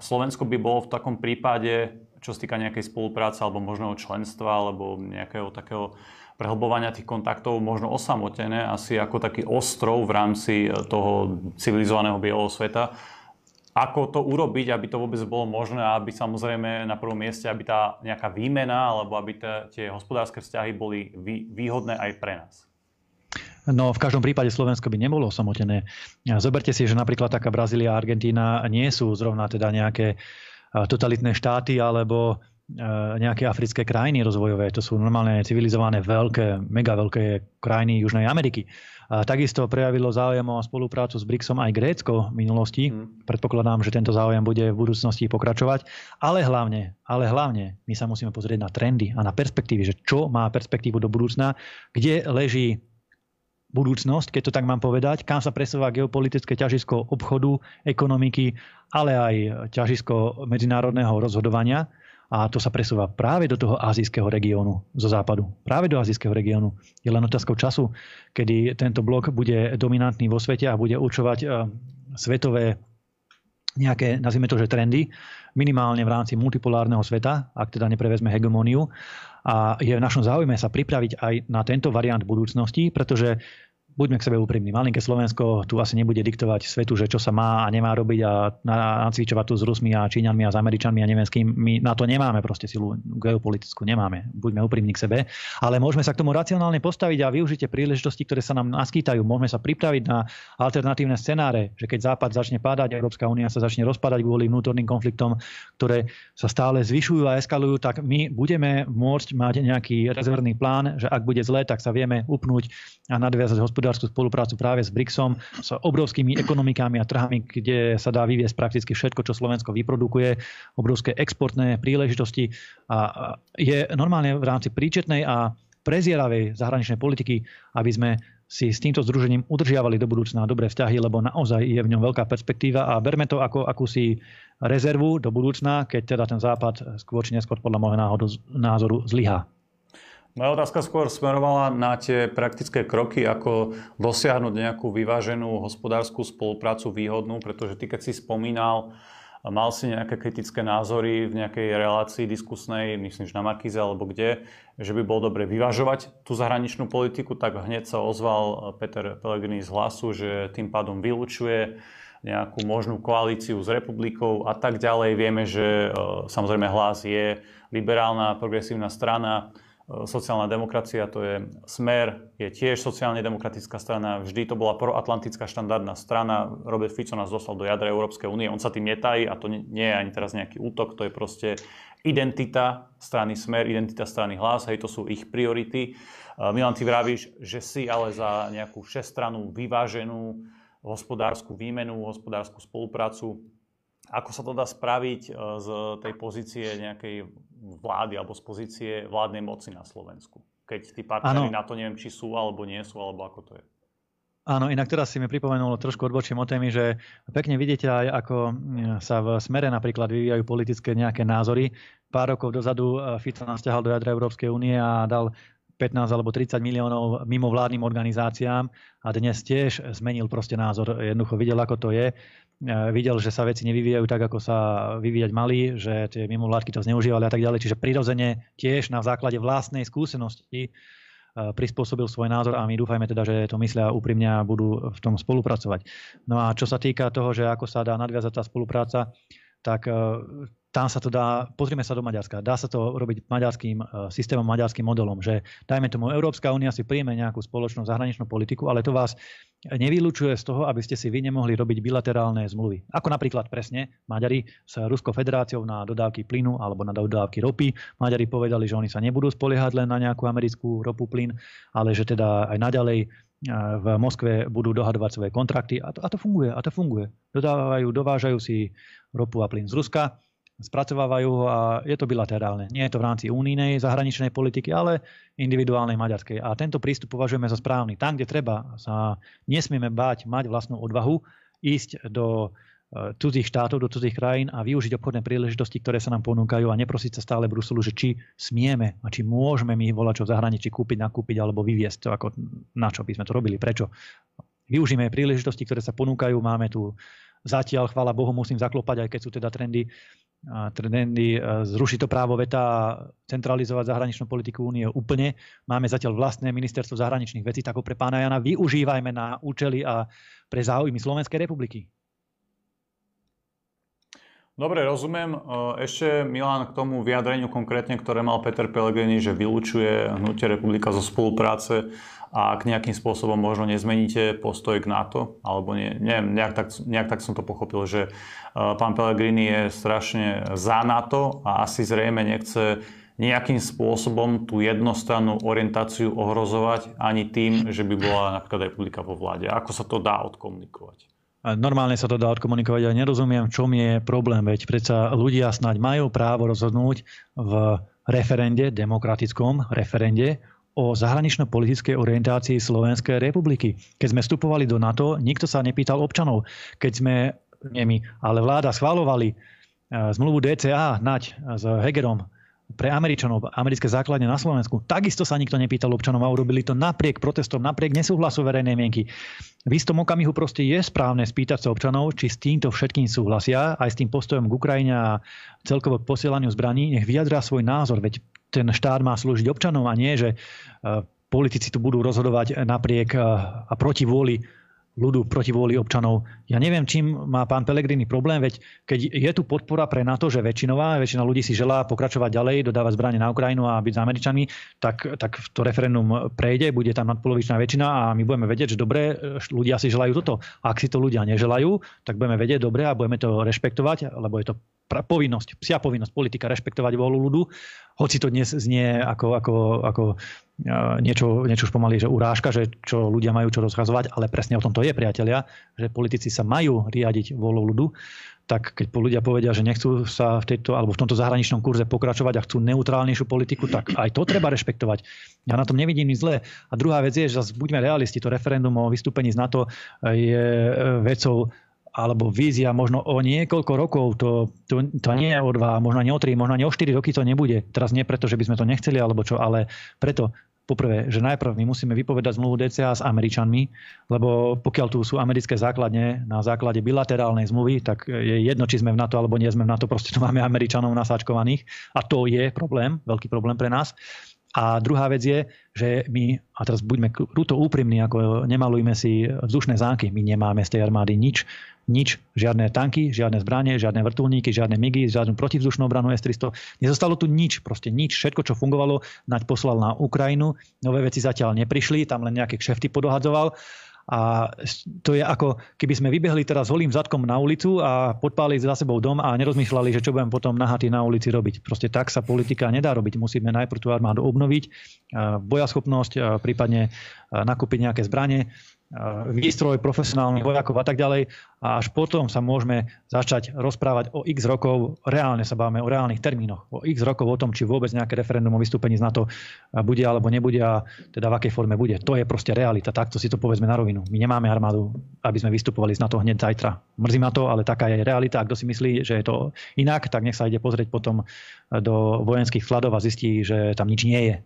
Slovensko by bolo v takom prípade, čo sa týka nejakej spolupráce alebo možného členstva alebo nejakého takého prehlbovania tých kontaktov možno osamotené, asi ako taký ostrov v rámci e, toho civilizovaného bieleho sveta ako to urobiť, aby to vôbec bolo možné aby samozrejme na prvom mieste, aby tá nejaká výmena alebo aby tie hospodárske vzťahy boli výhodné aj pre nás. No v každom prípade Slovensko by nebolo samotené. Zoberte si, že napríklad taká Brazília a Argentína nie sú zrovna teda nejaké totalitné štáty alebo nejaké africké krajiny rozvojové. To sú normálne civilizované veľké, mega veľké krajiny Južnej Ameriky. A takisto prejavilo záujem o spoluprácu s BRICSom aj Grécko v minulosti. Hmm. Predpokladám, že tento záujem bude v budúcnosti pokračovať. Ale hlavne, ale hlavne my sa musíme pozrieť na trendy a na perspektívy, že čo má perspektívu do budúcna, kde leží budúcnosť, keď to tak mám povedať, kam sa presúva geopolitické ťažisko obchodu, ekonomiky, ale aj ťažisko medzinárodného rozhodovania. A to sa presúva práve do toho azijského regiónu zo západu. Práve do azijského regiónu. Je len otázkou času, kedy tento blok bude dominantný vo svete a bude určovať e, svetové nejaké, nazvime to, že trendy, minimálne v rámci multipolárneho sveta, ak teda neprevezme hegemóniu. A je v našom záujme sa pripraviť aj na tento variant budúcnosti, pretože buďme k sebe úprimní. Malinké Slovensko tu asi nebude diktovať svetu, že čo sa má a nemá robiť a nacvičovať tu s Rusmi a Číňanmi a s Američanmi a neviem s kým. My na to nemáme proste silu geopolitickú, nemáme. Buďme úprimní k sebe. Ale môžeme sa k tomu racionálne postaviť a využiť tie príležitosti, ktoré sa nám naskýtajú. Môžeme sa pripraviť na alternatívne scenáre, že keď Západ začne padať, Európska únia sa začne rozpadať kvôli vnútorným konfliktom, ktoré sa stále zvyšujú a eskalujú, tak my budeme môcť mať nejaký rezervný plán, že ak bude zle, tak sa vieme upnúť a nadviazať hospodárskú spoluprácu práve s BRICSom, s obrovskými ekonomikami a trhami, kde sa dá vyviesť prakticky všetko, čo Slovensko vyprodukuje, obrovské exportné príležitosti a je normálne v rámci príčetnej a prezieravej zahraničnej politiky, aby sme si s týmto združením udržiavali do budúcna dobré vzťahy, lebo naozaj je v ňom veľká perspektíva a berme to ako akúsi rezervu do budúcna, keď teda ten západ skôr či neskôr podľa môjho názoru zlyhá. Moja otázka skôr smerovala na tie praktické kroky, ako dosiahnuť nejakú vyváženú hospodárskú spoluprácu výhodnú, pretože ty keď si spomínal Mal si nejaké kritické názory v nejakej relácii diskusnej, myslím, že na Markize alebo kde, že by bolo dobre vyvažovať tú zahraničnú politiku, tak hneď sa ozval Peter Pellegrini z hlasu, že tým pádom vylúčuje nejakú možnú koalíciu s republikou a tak ďalej. Vieme, že e, samozrejme hlas je liberálna, progresívna strana, sociálna demokracia, to je Smer, je tiež sociálne demokratická strana, vždy to bola proatlantická štandardná strana. Robert Fico nás dostal do jadra Európskej únie, on sa tým netají a to nie je ani teraz nejaký útok, to je proste identita strany Smer, identita strany Hlas, hej, to sú ich priority. E, Milan, ty vravíš, že si ale za nejakú šestranú vyváženú hospodárskú výmenu, hospodárskú spoluprácu. Ako sa to dá spraviť e, z tej pozície nejakej vlády alebo z pozície vládnej moci na Slovensku? Keď tí partnery na to neviem, či sú alebo nie sú, alebo ako to je. Áno, inak teraz si mi pripomenulo trošku odbočím o témy, že pekne vidíte aj, ako e, sa v smere napríklad vyvíjajú politické nejaké názory. Pár rokov dozadu e, Fico nás ťahal do jadra Európskej únie a dal 15 alebo 30 miliónov mimovládnym organizáciám a dnes tiež zmenil proste názor. Jednoducho videl, ako to je. E, videl, že sa veci nevyvíjajú tak, ako sa vyvíjať mali, že tie mimovládky to zneužívali a tak ďalej. Čiže prirodzene tiež na základe vlastnej skúsenosti e, prispôsobil svoj názor a my dúfajme teda, že to myslia úprimne a budú v tom spolupracovať. No a čo sa týka toho, že ako sa dá nadviazať tá spolupráca, tak e, tam sa to dá, pozrime sa do Maďarska, dá sa to robiť maďarským e, systémom, maďarským modelom, že dajme tomu Európska únia si príjme nejakú spoločnú zahraničnú politiku, ale to vás nevylúčuje z toho, aby ste si vy nemohli robiť bilaterálne zmluvy. Ako napríklad presne Maďari s Ruskou federáciou na dodávky plynu alebo na dodávky ropy. Maďari povedali, že oni sa nebudú spoliehať len na nejakú americkú ropu plyn, ale že teda aj naďalej e, v Moskve budú dohadovať svoje kontrakty a to, a to funguje, a to funguje. Dodávajú, dovážajú si ropu a plyn z Ruska spracovávajú a je to bilaterálne. Nie je to v rámci únijnej zahraničnej politiky, ale individuálnej maďarskej. A tento prístup považujeme za správny. Tam, kde treba, sa nesmieme báť mať vlastnú odvahu, ísť do e, cudzích štátov, do cudzích krajín a využiť obchodné príležitosti, ktoré sa nám ponúkajú a neprosiť sa stále Bruselu, že či smieme a či môžeme my volať čo v zahraničí kúpiť, nakúpiť alebo vyviesť ako na čo by sme to robili, prečo. Využíme príležitosti, ktoré sa ponúkajú, máme tu zatiaľ, chvála Bohu, musím zaklopať, aj keď sú teda trendy trendy e, zrušiť to právo veta a centralizovať zahraničnú politiku únie úplne. Máme zatiaľ vlastné ministerstvo zahraničných vecí, tak ho pre pána Jana využívajme na účely a pre záujmy Slovenskej republiky. Dobre, rozumiem. E, ešte Milan k tomu vyjadreniu konkrétne, ktoré mal Peter Pellegrini, že vylúčuje hnutie republika zo spolupráce a ak nejakým spôsobom možno nezmeníte postoj k NATO, alebo nie, neviem, nejak tak, nejak tak som to pochopil, že e, pán Pellegrini je strašne za NATO a asi zrejme nechce nejakým spôsobom tú jednostrannú orientáciu ohrozovať ani tým, že by bola napríklad republika vo vláde. Ako sa to dá odkomunikovať? Normálne sa to dá odkomunikovať, ale nerozumiem, v čom je problém, veď predsa ľudia snáď majú právo rozhodnúť v referende, demokratickom referende o zahranično-politickej orientácii Slovenskej republiky. Keď sme vstupovali do NATO, nikto sa nepýtal občanov. Keď sme, nie my, ale vláda schválovali e, zmluvu DCA nať s Hegerom pre Američanov, americké základne na Slovensku. Takisto sa nikto nepýtal občanov a urobili to napriek protestom, napriek nesúhlasu verejnej mienky. V istom okamihu proste je správne spýtať sa občanov, či s týmto všetkým súhlasia, aj s tým postojom k Ukrajine a celkovo posielaniu zbraní, nech vyjadria svoj názor, veď ten štát má slúžiť občanom a nie, že e, politici tu budú rozhodovať napriek e, a proti vôli ľudu proti vôli občanov. Ja neviem, čím má pán Pelegrini problém, veď keď je tu podpora pre NATO, že väčšinová, väčšina ľudí si želá pokračovať ďalej, dodávať zbranie na Ukrajinu a byť s Američanmi, tak, tak to referendum prejde, bude tam nadpolovičná väčšina a my budeme vedieť, že dobre, ľudia si želajú toto. Ak si to ľudia neželajú, tak budeme vedieť dobre a budeme to rešpektovať, lebo je to povinnosť, psia povinnosť politika rešpektovať vôľu ľudu, hoci to dnes znie ako, ako, ako niečo, niečo už pomaly, že urážka, že čo ľudia majú čo rozkazovať, ale presne o tom to je, priatelia, že politici sa majú riadiť vôľou ľudu, tak keď ľudia povedia, že nechcú sa v tejto alebo v tomto zahraničnom kurze pokračovať a chcú neutrálnejšiu politiku, tak aj to treba rešpektovať. Ja na tom nevidím nič zlé. A druhá vec je, že buďme realisti, to referendum o vystúpení z NATO je vecou alebo vízia možno o niekoľko rokov, to, to, to nie je o dva, možno nie o tri, možno nie o štyri roky to nebude. Teraz nie preto, že by sme to nechceli alebo čo, ale preto poprvé, že najprv my musíme vypovedať zmluvu DCA s Američanmi, lebo pokiaľ tu sú americké základne na základe bilaterálnej zmluvy, tak je jedno, či sme v NATO alebo nie sme v NATO, proste tu máme Američanov nasáčkovaných a to je problém, veľký problém pre nás. A druhá vec je, že my, a teraz buďme kruto úprimní, ako nemalujme si vzdušné zánky, my nemáme z tej armády nič, nič, žiadne tanky, žiadne zbranie, žiadne vrtulníky, žiadne migy, žiadnu protivzdušnú obranu S-300. Nezostalo tu nič, proste nič. Všetko, čo fungovalo, nať poslal na Ukrajinu. Nové veci zatiaľ neprišli, tam len nejaké kšefty podohadzoval. A to je ako, keby sme vybehli teraz holým zadkom na ulicu a podpálili za sebou dom a nerozmýšľali, že čo budeme potom nahatí na ulici robiť. Proste tak sa politika nedá robiť. Musíme najprv tú armádu obnoviť, bojaschopnosť, prípadne nakúpiť nejaké zbranie, výstroj profesionálnych vojakov a tak ďalej. A až potom sa môžeme začať rozprávať o x rokov, reálne sa bávame o reálnych termínoch, o x rokov o tom, či vôbec nejaké referendum o vystúpení z NATO bude alebo nebude a teda v akej forme bude. To je proste realita, takto si to povedzme na rovinu. My nemáme armádu, aby sme vystupovali z NATO hneď zajtra. Mrzí ma to, ale taká je realita. A kto si myslí, že je to inak, tak nech sa ide pozrieť potom do vojenských skladov a zistí, že tam nič nie je.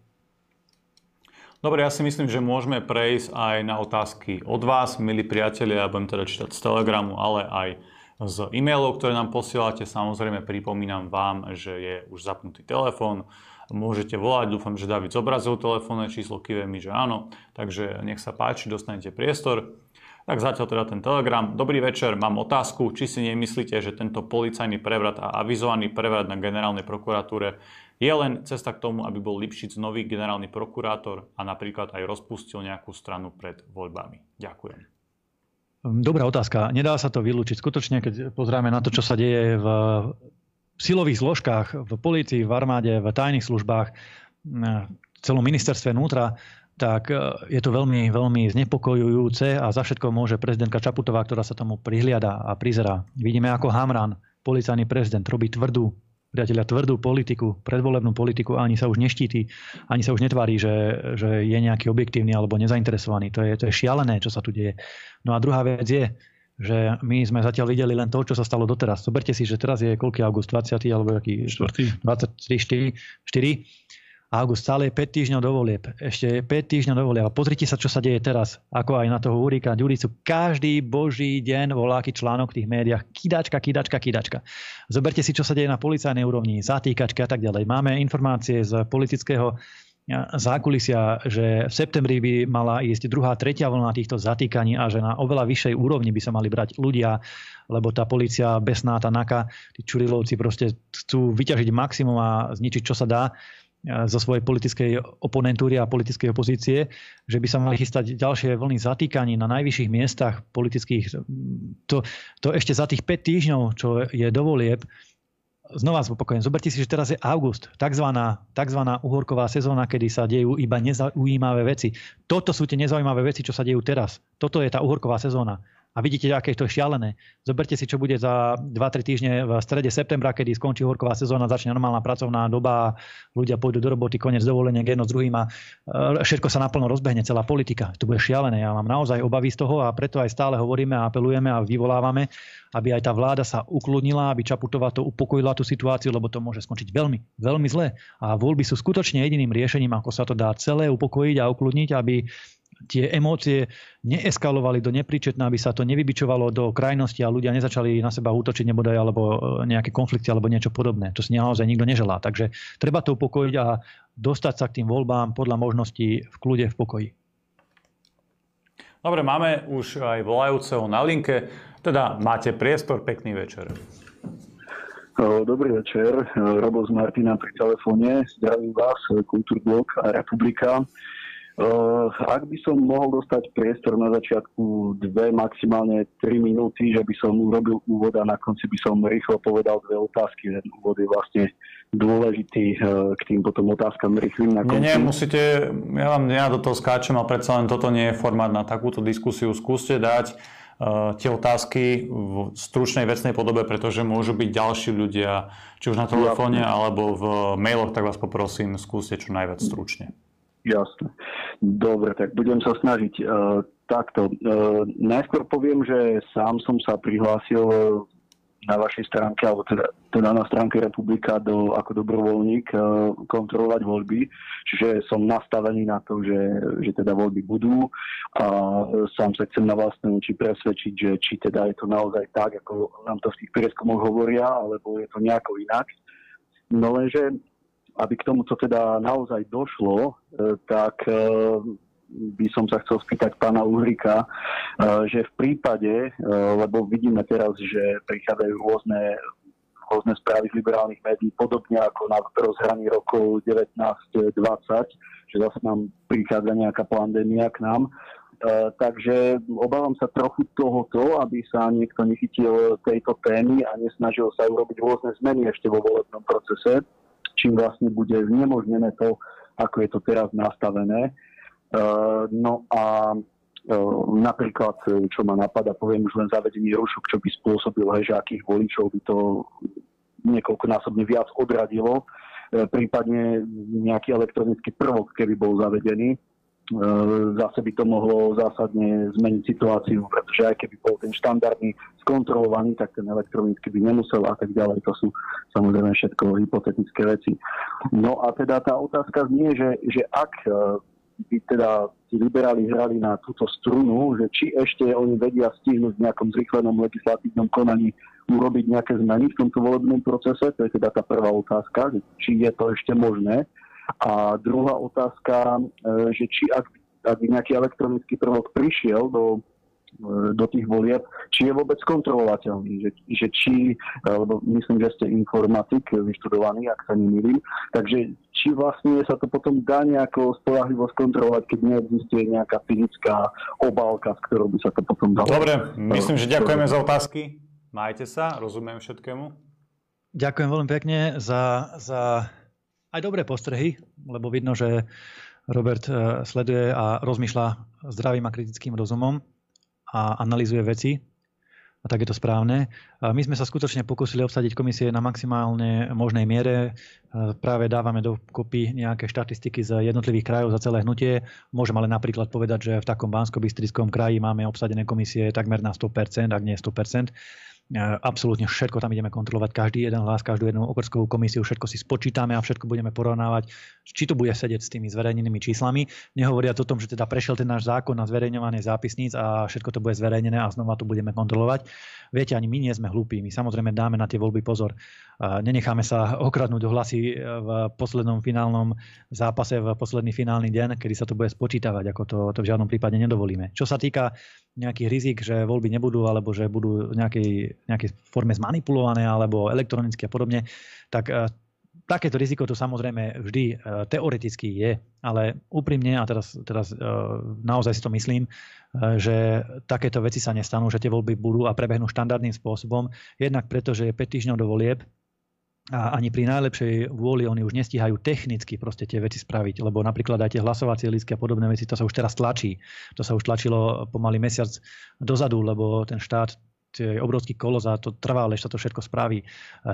Dobre, ja si myslím, že môžeme prejsť aj na otázky od vás, milí priatelia. Ja budem teda čítať z Telegramu, ale aj z e-mailov, ktoré nám posielate. Samozrejme pripomínam vám, že je už zapnutý telefón. Môžete volať, dúfam, že David zobrazil telefónne číslo, kýve mi, že áno. Takže nech sa páči, dostanete priestor. Tak zatiaľ teda ten telegram. Dobrý večer, mám otázku. Či si nemyslíte, že tento policajný prevrat a avizovaný prevrat na generálnej prokuratúre je len cesta k tomu, aby bol Lipšic nový generálny prokurátor a napríklad aj rozpustil nejakú stranu pred voľbami. Ďakujem. Dobrá otázka. Nedá sa to vylúčiť. Skutočne, keď pozrieme na to, čo sa deje v silových zložkách, v polícii, v armáde, v tajných službách, v celom ministerstve vnútra, tak e, je to veľmi, veľmi znepokojujúce a za všetko môže prezidentka Čaputová, ktorá sa tomu prihliada a prizerá. Vidíme, ako Hamran, policajný prezident, robí tvrdú priatelia, tvrdú politiku, predvolebnú politiku a ani sa už neštíti, ani sa už netvári, že, že je nejaký objektívny alebo nezainteresovaný. To je, to je šialené, čo sa tu deje. No a druhá vec je, že my sme zatiaľ videli len to, čo sa stalo doteraz. Zoberte si, že teraz je koľký august, 20. alebo aký? 4. 23, 4. 4 august, stále je 5 týždňov do volieb. Ešte 5 týždňov do volieb. A pozrite sa, čo sa deje teraz. Ako aj na toho Urika, Ďuricu. Každý boží deň voláky článok v tých médiách. Kidačka, kidačka, kidačka. Zoberte si, čo sa deje na policajnej úrovni, zatýkačka a tak ďalej. Máme informácie z politického zákulisia, že v septembri by mala ísť druhá, tretia vlna týchto zatýkaní a že na oveľa vyššej úrovni by sa mali brať ľudia, lebo tá policia besná, tá naka, tí čurilovci proste chcú vyťažiť maximum a zničiť, čo sa dá zo svojej politickej oponentúry a politickej opozície, že by sa mali chystať ďalšie vlny zatýkaní na najvyšších miestach politických. To, to ešte za tých 5 týždňov, čo je dovolieb, znova zopakujem, zoberte si, že teraz je august, takzvaná, takzvaná uhorková sezóna, kedy sa dejú iba nezaujímavé veci. Toto sú tie nezaujímavé veci, čo sa dejú teraz. Toto je tá uhorková sezóna. A vidíte, aké to je šialené. Zoberte si, čo bude za 2-3 týždne v strede septembra, kedy skončí horková sezóna, začne normálna pracovná doba, ľudia pôjdu do roboty, koniec dovolenia, jedno s druhým a e, všetko sa naplno rozbehne, celá politika. To bude šialené. Ja mám naozaj obavy z toho a preto aj stále hovoríme a apelujeme a vyvolávame, aby aj tá vláda sa ukludnila, aby Čaputová to upokojila tú situáciu, lebo to môže skončiť veľmi, veľmi zle. A voľby sú skutočne jediným riešením, ako sa to dá celé upokojiť a ukludniť, aby tie emócie neeskalovali do nepríčetná, aby sa to nevybičovalo do krajnosti a ľudia nezačali na seba útočiť nebodaj alebo e, nejaké konflikty alebo niečo podobné. To si naozaj nikto neželá. Takže treba to upokojiť a dostať sa k tým voľbám podľa možností v kľude, v pokoji. Dobre, máme už aj volajúceho na linke. Teda máte priestor, pekný večer. Dobrý večer, Robo z Martina pri telefóne. Zdravím vás, Kultúrblok a Republika. Uh, ak by som mohol dostať priestor na začiatku dve, maximálne tri minúty, že by som urobil úvod a na konci by som rýchlo povedal dve otázky. Ten úvod je vlastne dôležitý uh, k tým potom otázkam rýchlým na konci. Nie, nie, musíte, ja vám ja do toho skáčem, ale predsa len toto nie je formát na takúto diskusiu. Skúste dať uh, tie otázky v stručnej vecnej podobe, pretože môžu byť ďalší ľudia, či už na telefóne alebo v mailoch, tak vás poprosím, skúste čo najviac stručne. Jasné. Dobre, tak budem sa snažiť. Uh, takto. Uh, najskôr poviem, že sám som sa prihlásil uh, na vašej stránke, alebo teda, teda na stránke Republika do, ako dobrovoľník e, kontrolovať voľby. Čiže som nastavený na to, že, že teda voľby budú a sám sa chcem na vlastné oči presvedčiť, že či teda je to naozaj tak, ako nám to v tých prieskumoch hovoria, alebo je to nejako inak. No lenže, aby k tomuto teda naozaj došlo, e, tak e, by som sa chcel spýtať pána Uhrika, e, že v prípade, lebo vidíme teraz, že prichádzajú rôzne rôzne správy z liberálnych médií, podobne ako na rozhraní rokov 19-20, že zase nám prichádza nejaká pandémia k nám. Takže obávam sa trochu tohoto, aby sa niekto nechytil tejto témy a nesnažil sa urobiť rôzne zmeny ešte vo volebnom procese, čím vlastne bude znemožnené to, ako je to teraz nastavené. Eh, no a eh, napríklad, čo ma napadá, poviem už len zavedenie rušok, čo by spôsobil, že voličov by to niekoľkonásobne viac odradilo, prípadne nejaký elektronický prvok, keby bol zavedený, zase by to mohlo zásadne zmeniť situáciu, pretože aj keby bol ten štandardný skontrolovaný, tak ten elektronický by nemusel a tak ďalej. To sú samozrejme všetko hypotetické veci. No a teda tá otázka znie, že, že ak by teda tí liberáli hrali na túto strunu, že či ešte oni vedia stihnúť v nejakom zrychlenom legislatívnom konaní urobiť nejaké zmeny v tomto volebnom procese, to je teda tá prvá otázka, či je to ešte možné. A druhá otázka, e, že či ak, ak by nejaký elektronický prvok prišiel do E, do tých volieb, či je vôbec kontrolovateľný, že, že či, lebo myslím, že ste informatik vyštudovaný, ak sa nemýlim, takže či vlastne sa to potom dá nejako spolahlivo skontrolovať, keď neexistuje nejaká fyzická obálka, s ktorou by sa to potom dalo. Dobre, myslím, že ďakujeme za otázky. Majte sa, rozumiem všetkému. Ďakujem veľmi pekne za, za aj dobré postrehy, lebo vidno, že Robert e, sleduje a rozmýšľa zdravým a kritickým rozumom a analizuje veci. A tak je to správne. My sme sa skutočne pokúsili obsadiť komisie na maximálne možnej miere. Práve dávame do kopy nejaké štatistiky z jednotlivých krajov za celé hnutie. Môžem ale napríklad povedať, že v takom bansko kraji máme obsadené komisie takmer na 100%, ak nie 100%. E, absolútne všetko tam ideme kontrolovať, každý jeden hlas, každú jednu okrskovú komisiu, všetko si spočítame a všetko budeme porovnávať, či to bude sedieť s tými zverejnenými číslami. Nehovoria o tom, že teda prešiel ten náš zákon na zverejňovanie zápisníc a všetko to bude zverejnené a znova to budeme kontrolovať. Viete, ani my nie sme hlúpi, my samozrejme dáme na tie voľby pozor. Nenecháme sa okradnúť o hlasy v poslednom finálnom zápase, v posledný finálny deň, kedy sa to bude spočítavať, ako to, to v žiadnom prípade nedovolíme. Čo sa týka nejakých rizik, že voľby nebudú, alebo že budú v nejakej, nejakej forme zmanipulované, alebo elektronicky a podobne, tak e, takéto riziko tu samozrejme vždy e, teoreticky je, ale úprimne, a teraz, teraz e, naozaj si to myslím, že takéto veci sa nestanú, že tie voľby budú a prebehnú štandardným spôsobom, jednak preto, že je 5 týždňov do volieb, a ani pri najlepšej vôli oni už nestíhajú technicky proste tie veci spraviť, lebo napríklad aj tie hlasovacie lístky a podobné veci, to sa už teraz tlačí. To sa už tlačilo pomaly mesiac dozadu, lebo ten štát je obrovský kolos a to trvá, ale sa to všetko spraví.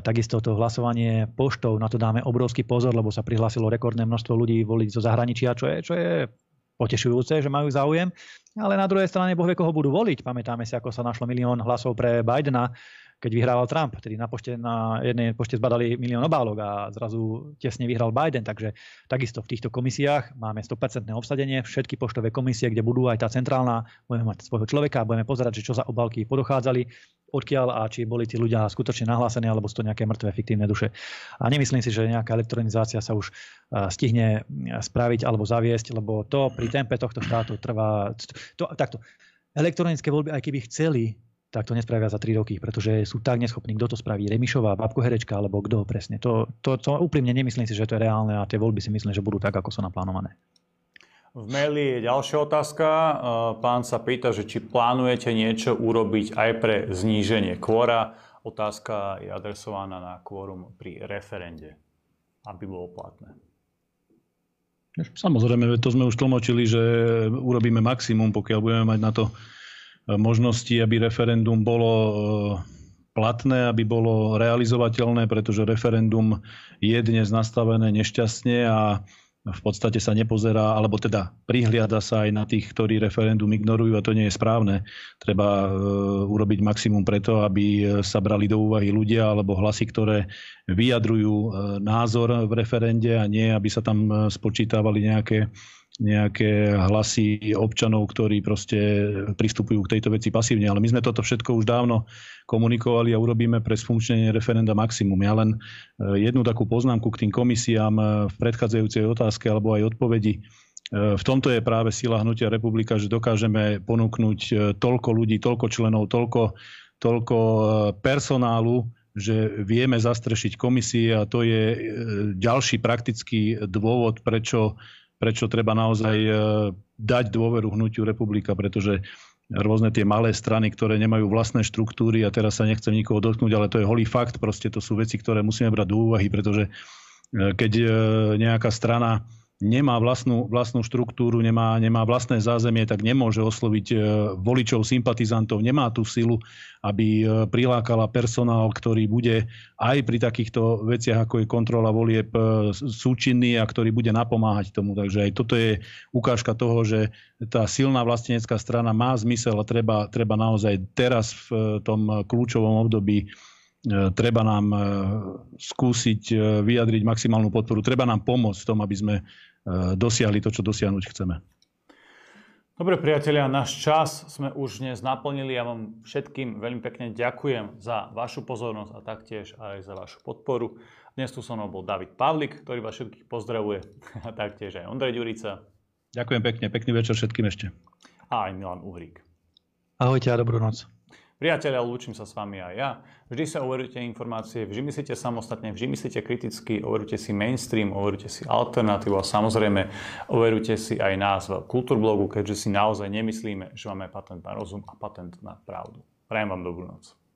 Takisto to hlasovanie poštou, na to dáme obrovský pozor, lebo sa prihlásilo rekordné množstvo ľudí voliť zo zahraničia, čo je, čo je potešujúce, že majú záujem, ale na druhej strane boh vie, koho budú voliť. Pamätáme si, ako sa našlo milión hlasov pre Bidena, keď vyhrával Trump, tedy na, pošte, na jednej pošte zbadali milión obálok a zrazu tesne vyhral Biden. Takže takisto v týchto komisiách máme 100% obsadenie. Všetky poštové komisie, kde budú aj tá centrálna, budeme mať svojho človeka a budeme pozerať, že čo za obálky podochádzali, odkiaľ a či boli tí ľudia skutočne nahlásení alebo sú to nejaké mŕtve fiktívne duše. A nemyslím si, že nejaká elektronizácia sa už stihne spraviť alebo zaviesť, lebo to pri tempe tohto štátu trvá... To, takto. Elektronické voľby, aj keby chceli tak to nespravia za 3 roky, pretože sú tak neschopní, kto to spraví, Remišová, Babko Herečka, alebo kto presne. To, to, to úprimne nemyslím si, že to je reálne a tie voľby si myslím, že budú tak, ako sú naplánované. V maili je ďalšia otázka. E, pán sa pýta, že či plánujete niečo urobiť aj pre zníženie kvóra. Otázka je adresovaná na kvórum pri referende, aby bolo platné. Samozrejme, to sme už tlmočili, že urobíme maximum, pokiaľ budeme mať na to možnosti, aby referendum bolo e, platné, aby bolo realizovateľné, pretože referendum je dnes nastavené nešťastne a v podstate sa nepozerá, alebo teda prihliada sa aj na tých, ktorí referendum ignorujú a to nie je správne. Treba e, urobiť maximum preto, aby sa brali do úvahy ľudia alebo hlasy, ktoré vyjadrujú názor v referende a nie, aby sa tam spočítavali nejaké nejaké hlasy občanov, ktorí proste pristupujú k tejto veci pasívne. Ale my sme toto všetko už dávno komunikovali a urobíme pre sfunkčnenie referenda maximum. Ja len e, jednu takú poznámku k tým komisiám e, v predchádzajúcej otázke alebo aj odpovedi. E, v tomto je práve sila hnutia republika, že dokážeme ponúknuť toľko ľudí, toľko členov, toľko, toľko personálu, že vieme zastrešiť komisie a to je ďalší praktický dôvod, prečo prečo treba naozaj e, dať dôveru hnutiu republika, pretože rôzne tie malé strany, ktoré nemajú vlastné štruktúry a teraz sa nechcem nikoho dotknúť, ale to je holý fakt, proste to sú veci, ktoré musíme brať do úvahy, pretože e, keď e, nejaká strana nemá vlastnú, vlastnú štruktúru, nemá, nemá vlastné zázemie, tak nemôže osloviť e, voličov, sympatizantov, nemá tú silu, aby e, prilákala personál, ktorý bude aj pri takýchto veciach, ako je kontrola volieb, e, súčinný a ktorý bude napomáhať tomu. Takže aj toto je ukážka toho, že tá silná vlastenecká strana má zmysel a treba, treba naozaj teraz v tom kľúčovom období treba nám skúsiť vyjadriť maximálnu podporu, treba nám pomôcť v tom, aby sme dosiahli to, čo dosiahnuť chceme. Dobre priatelia, náš čas sme už dnes naplnili. Ja vám všetkým veľmi pekne ďakujem za vašu pozornosť a taktiež aj za vašu podporu. Dnes tu so mnou bol David Pavlik, ktorý vás všetkých pozdravuje a taktiež aj Ondrej Ďurica. Ďakujem pekne, pekný večer všetkým ešte. A aj Milan Uhrík. Ahojte a dobrú noc. Priatelia, lúčim sa s vami aj ja. Vždy sa overujte informácie, vždy myslíte samostatne, vždy myslíte kriticky, overujte si mainstream, overujte si alternatívu a samozrejme overujte si aj nás v Kultúrblogu, keďže si naozaj nemyslíme, že máme patent na rozum a patent na pravdu. Prajem vám dobrú noc.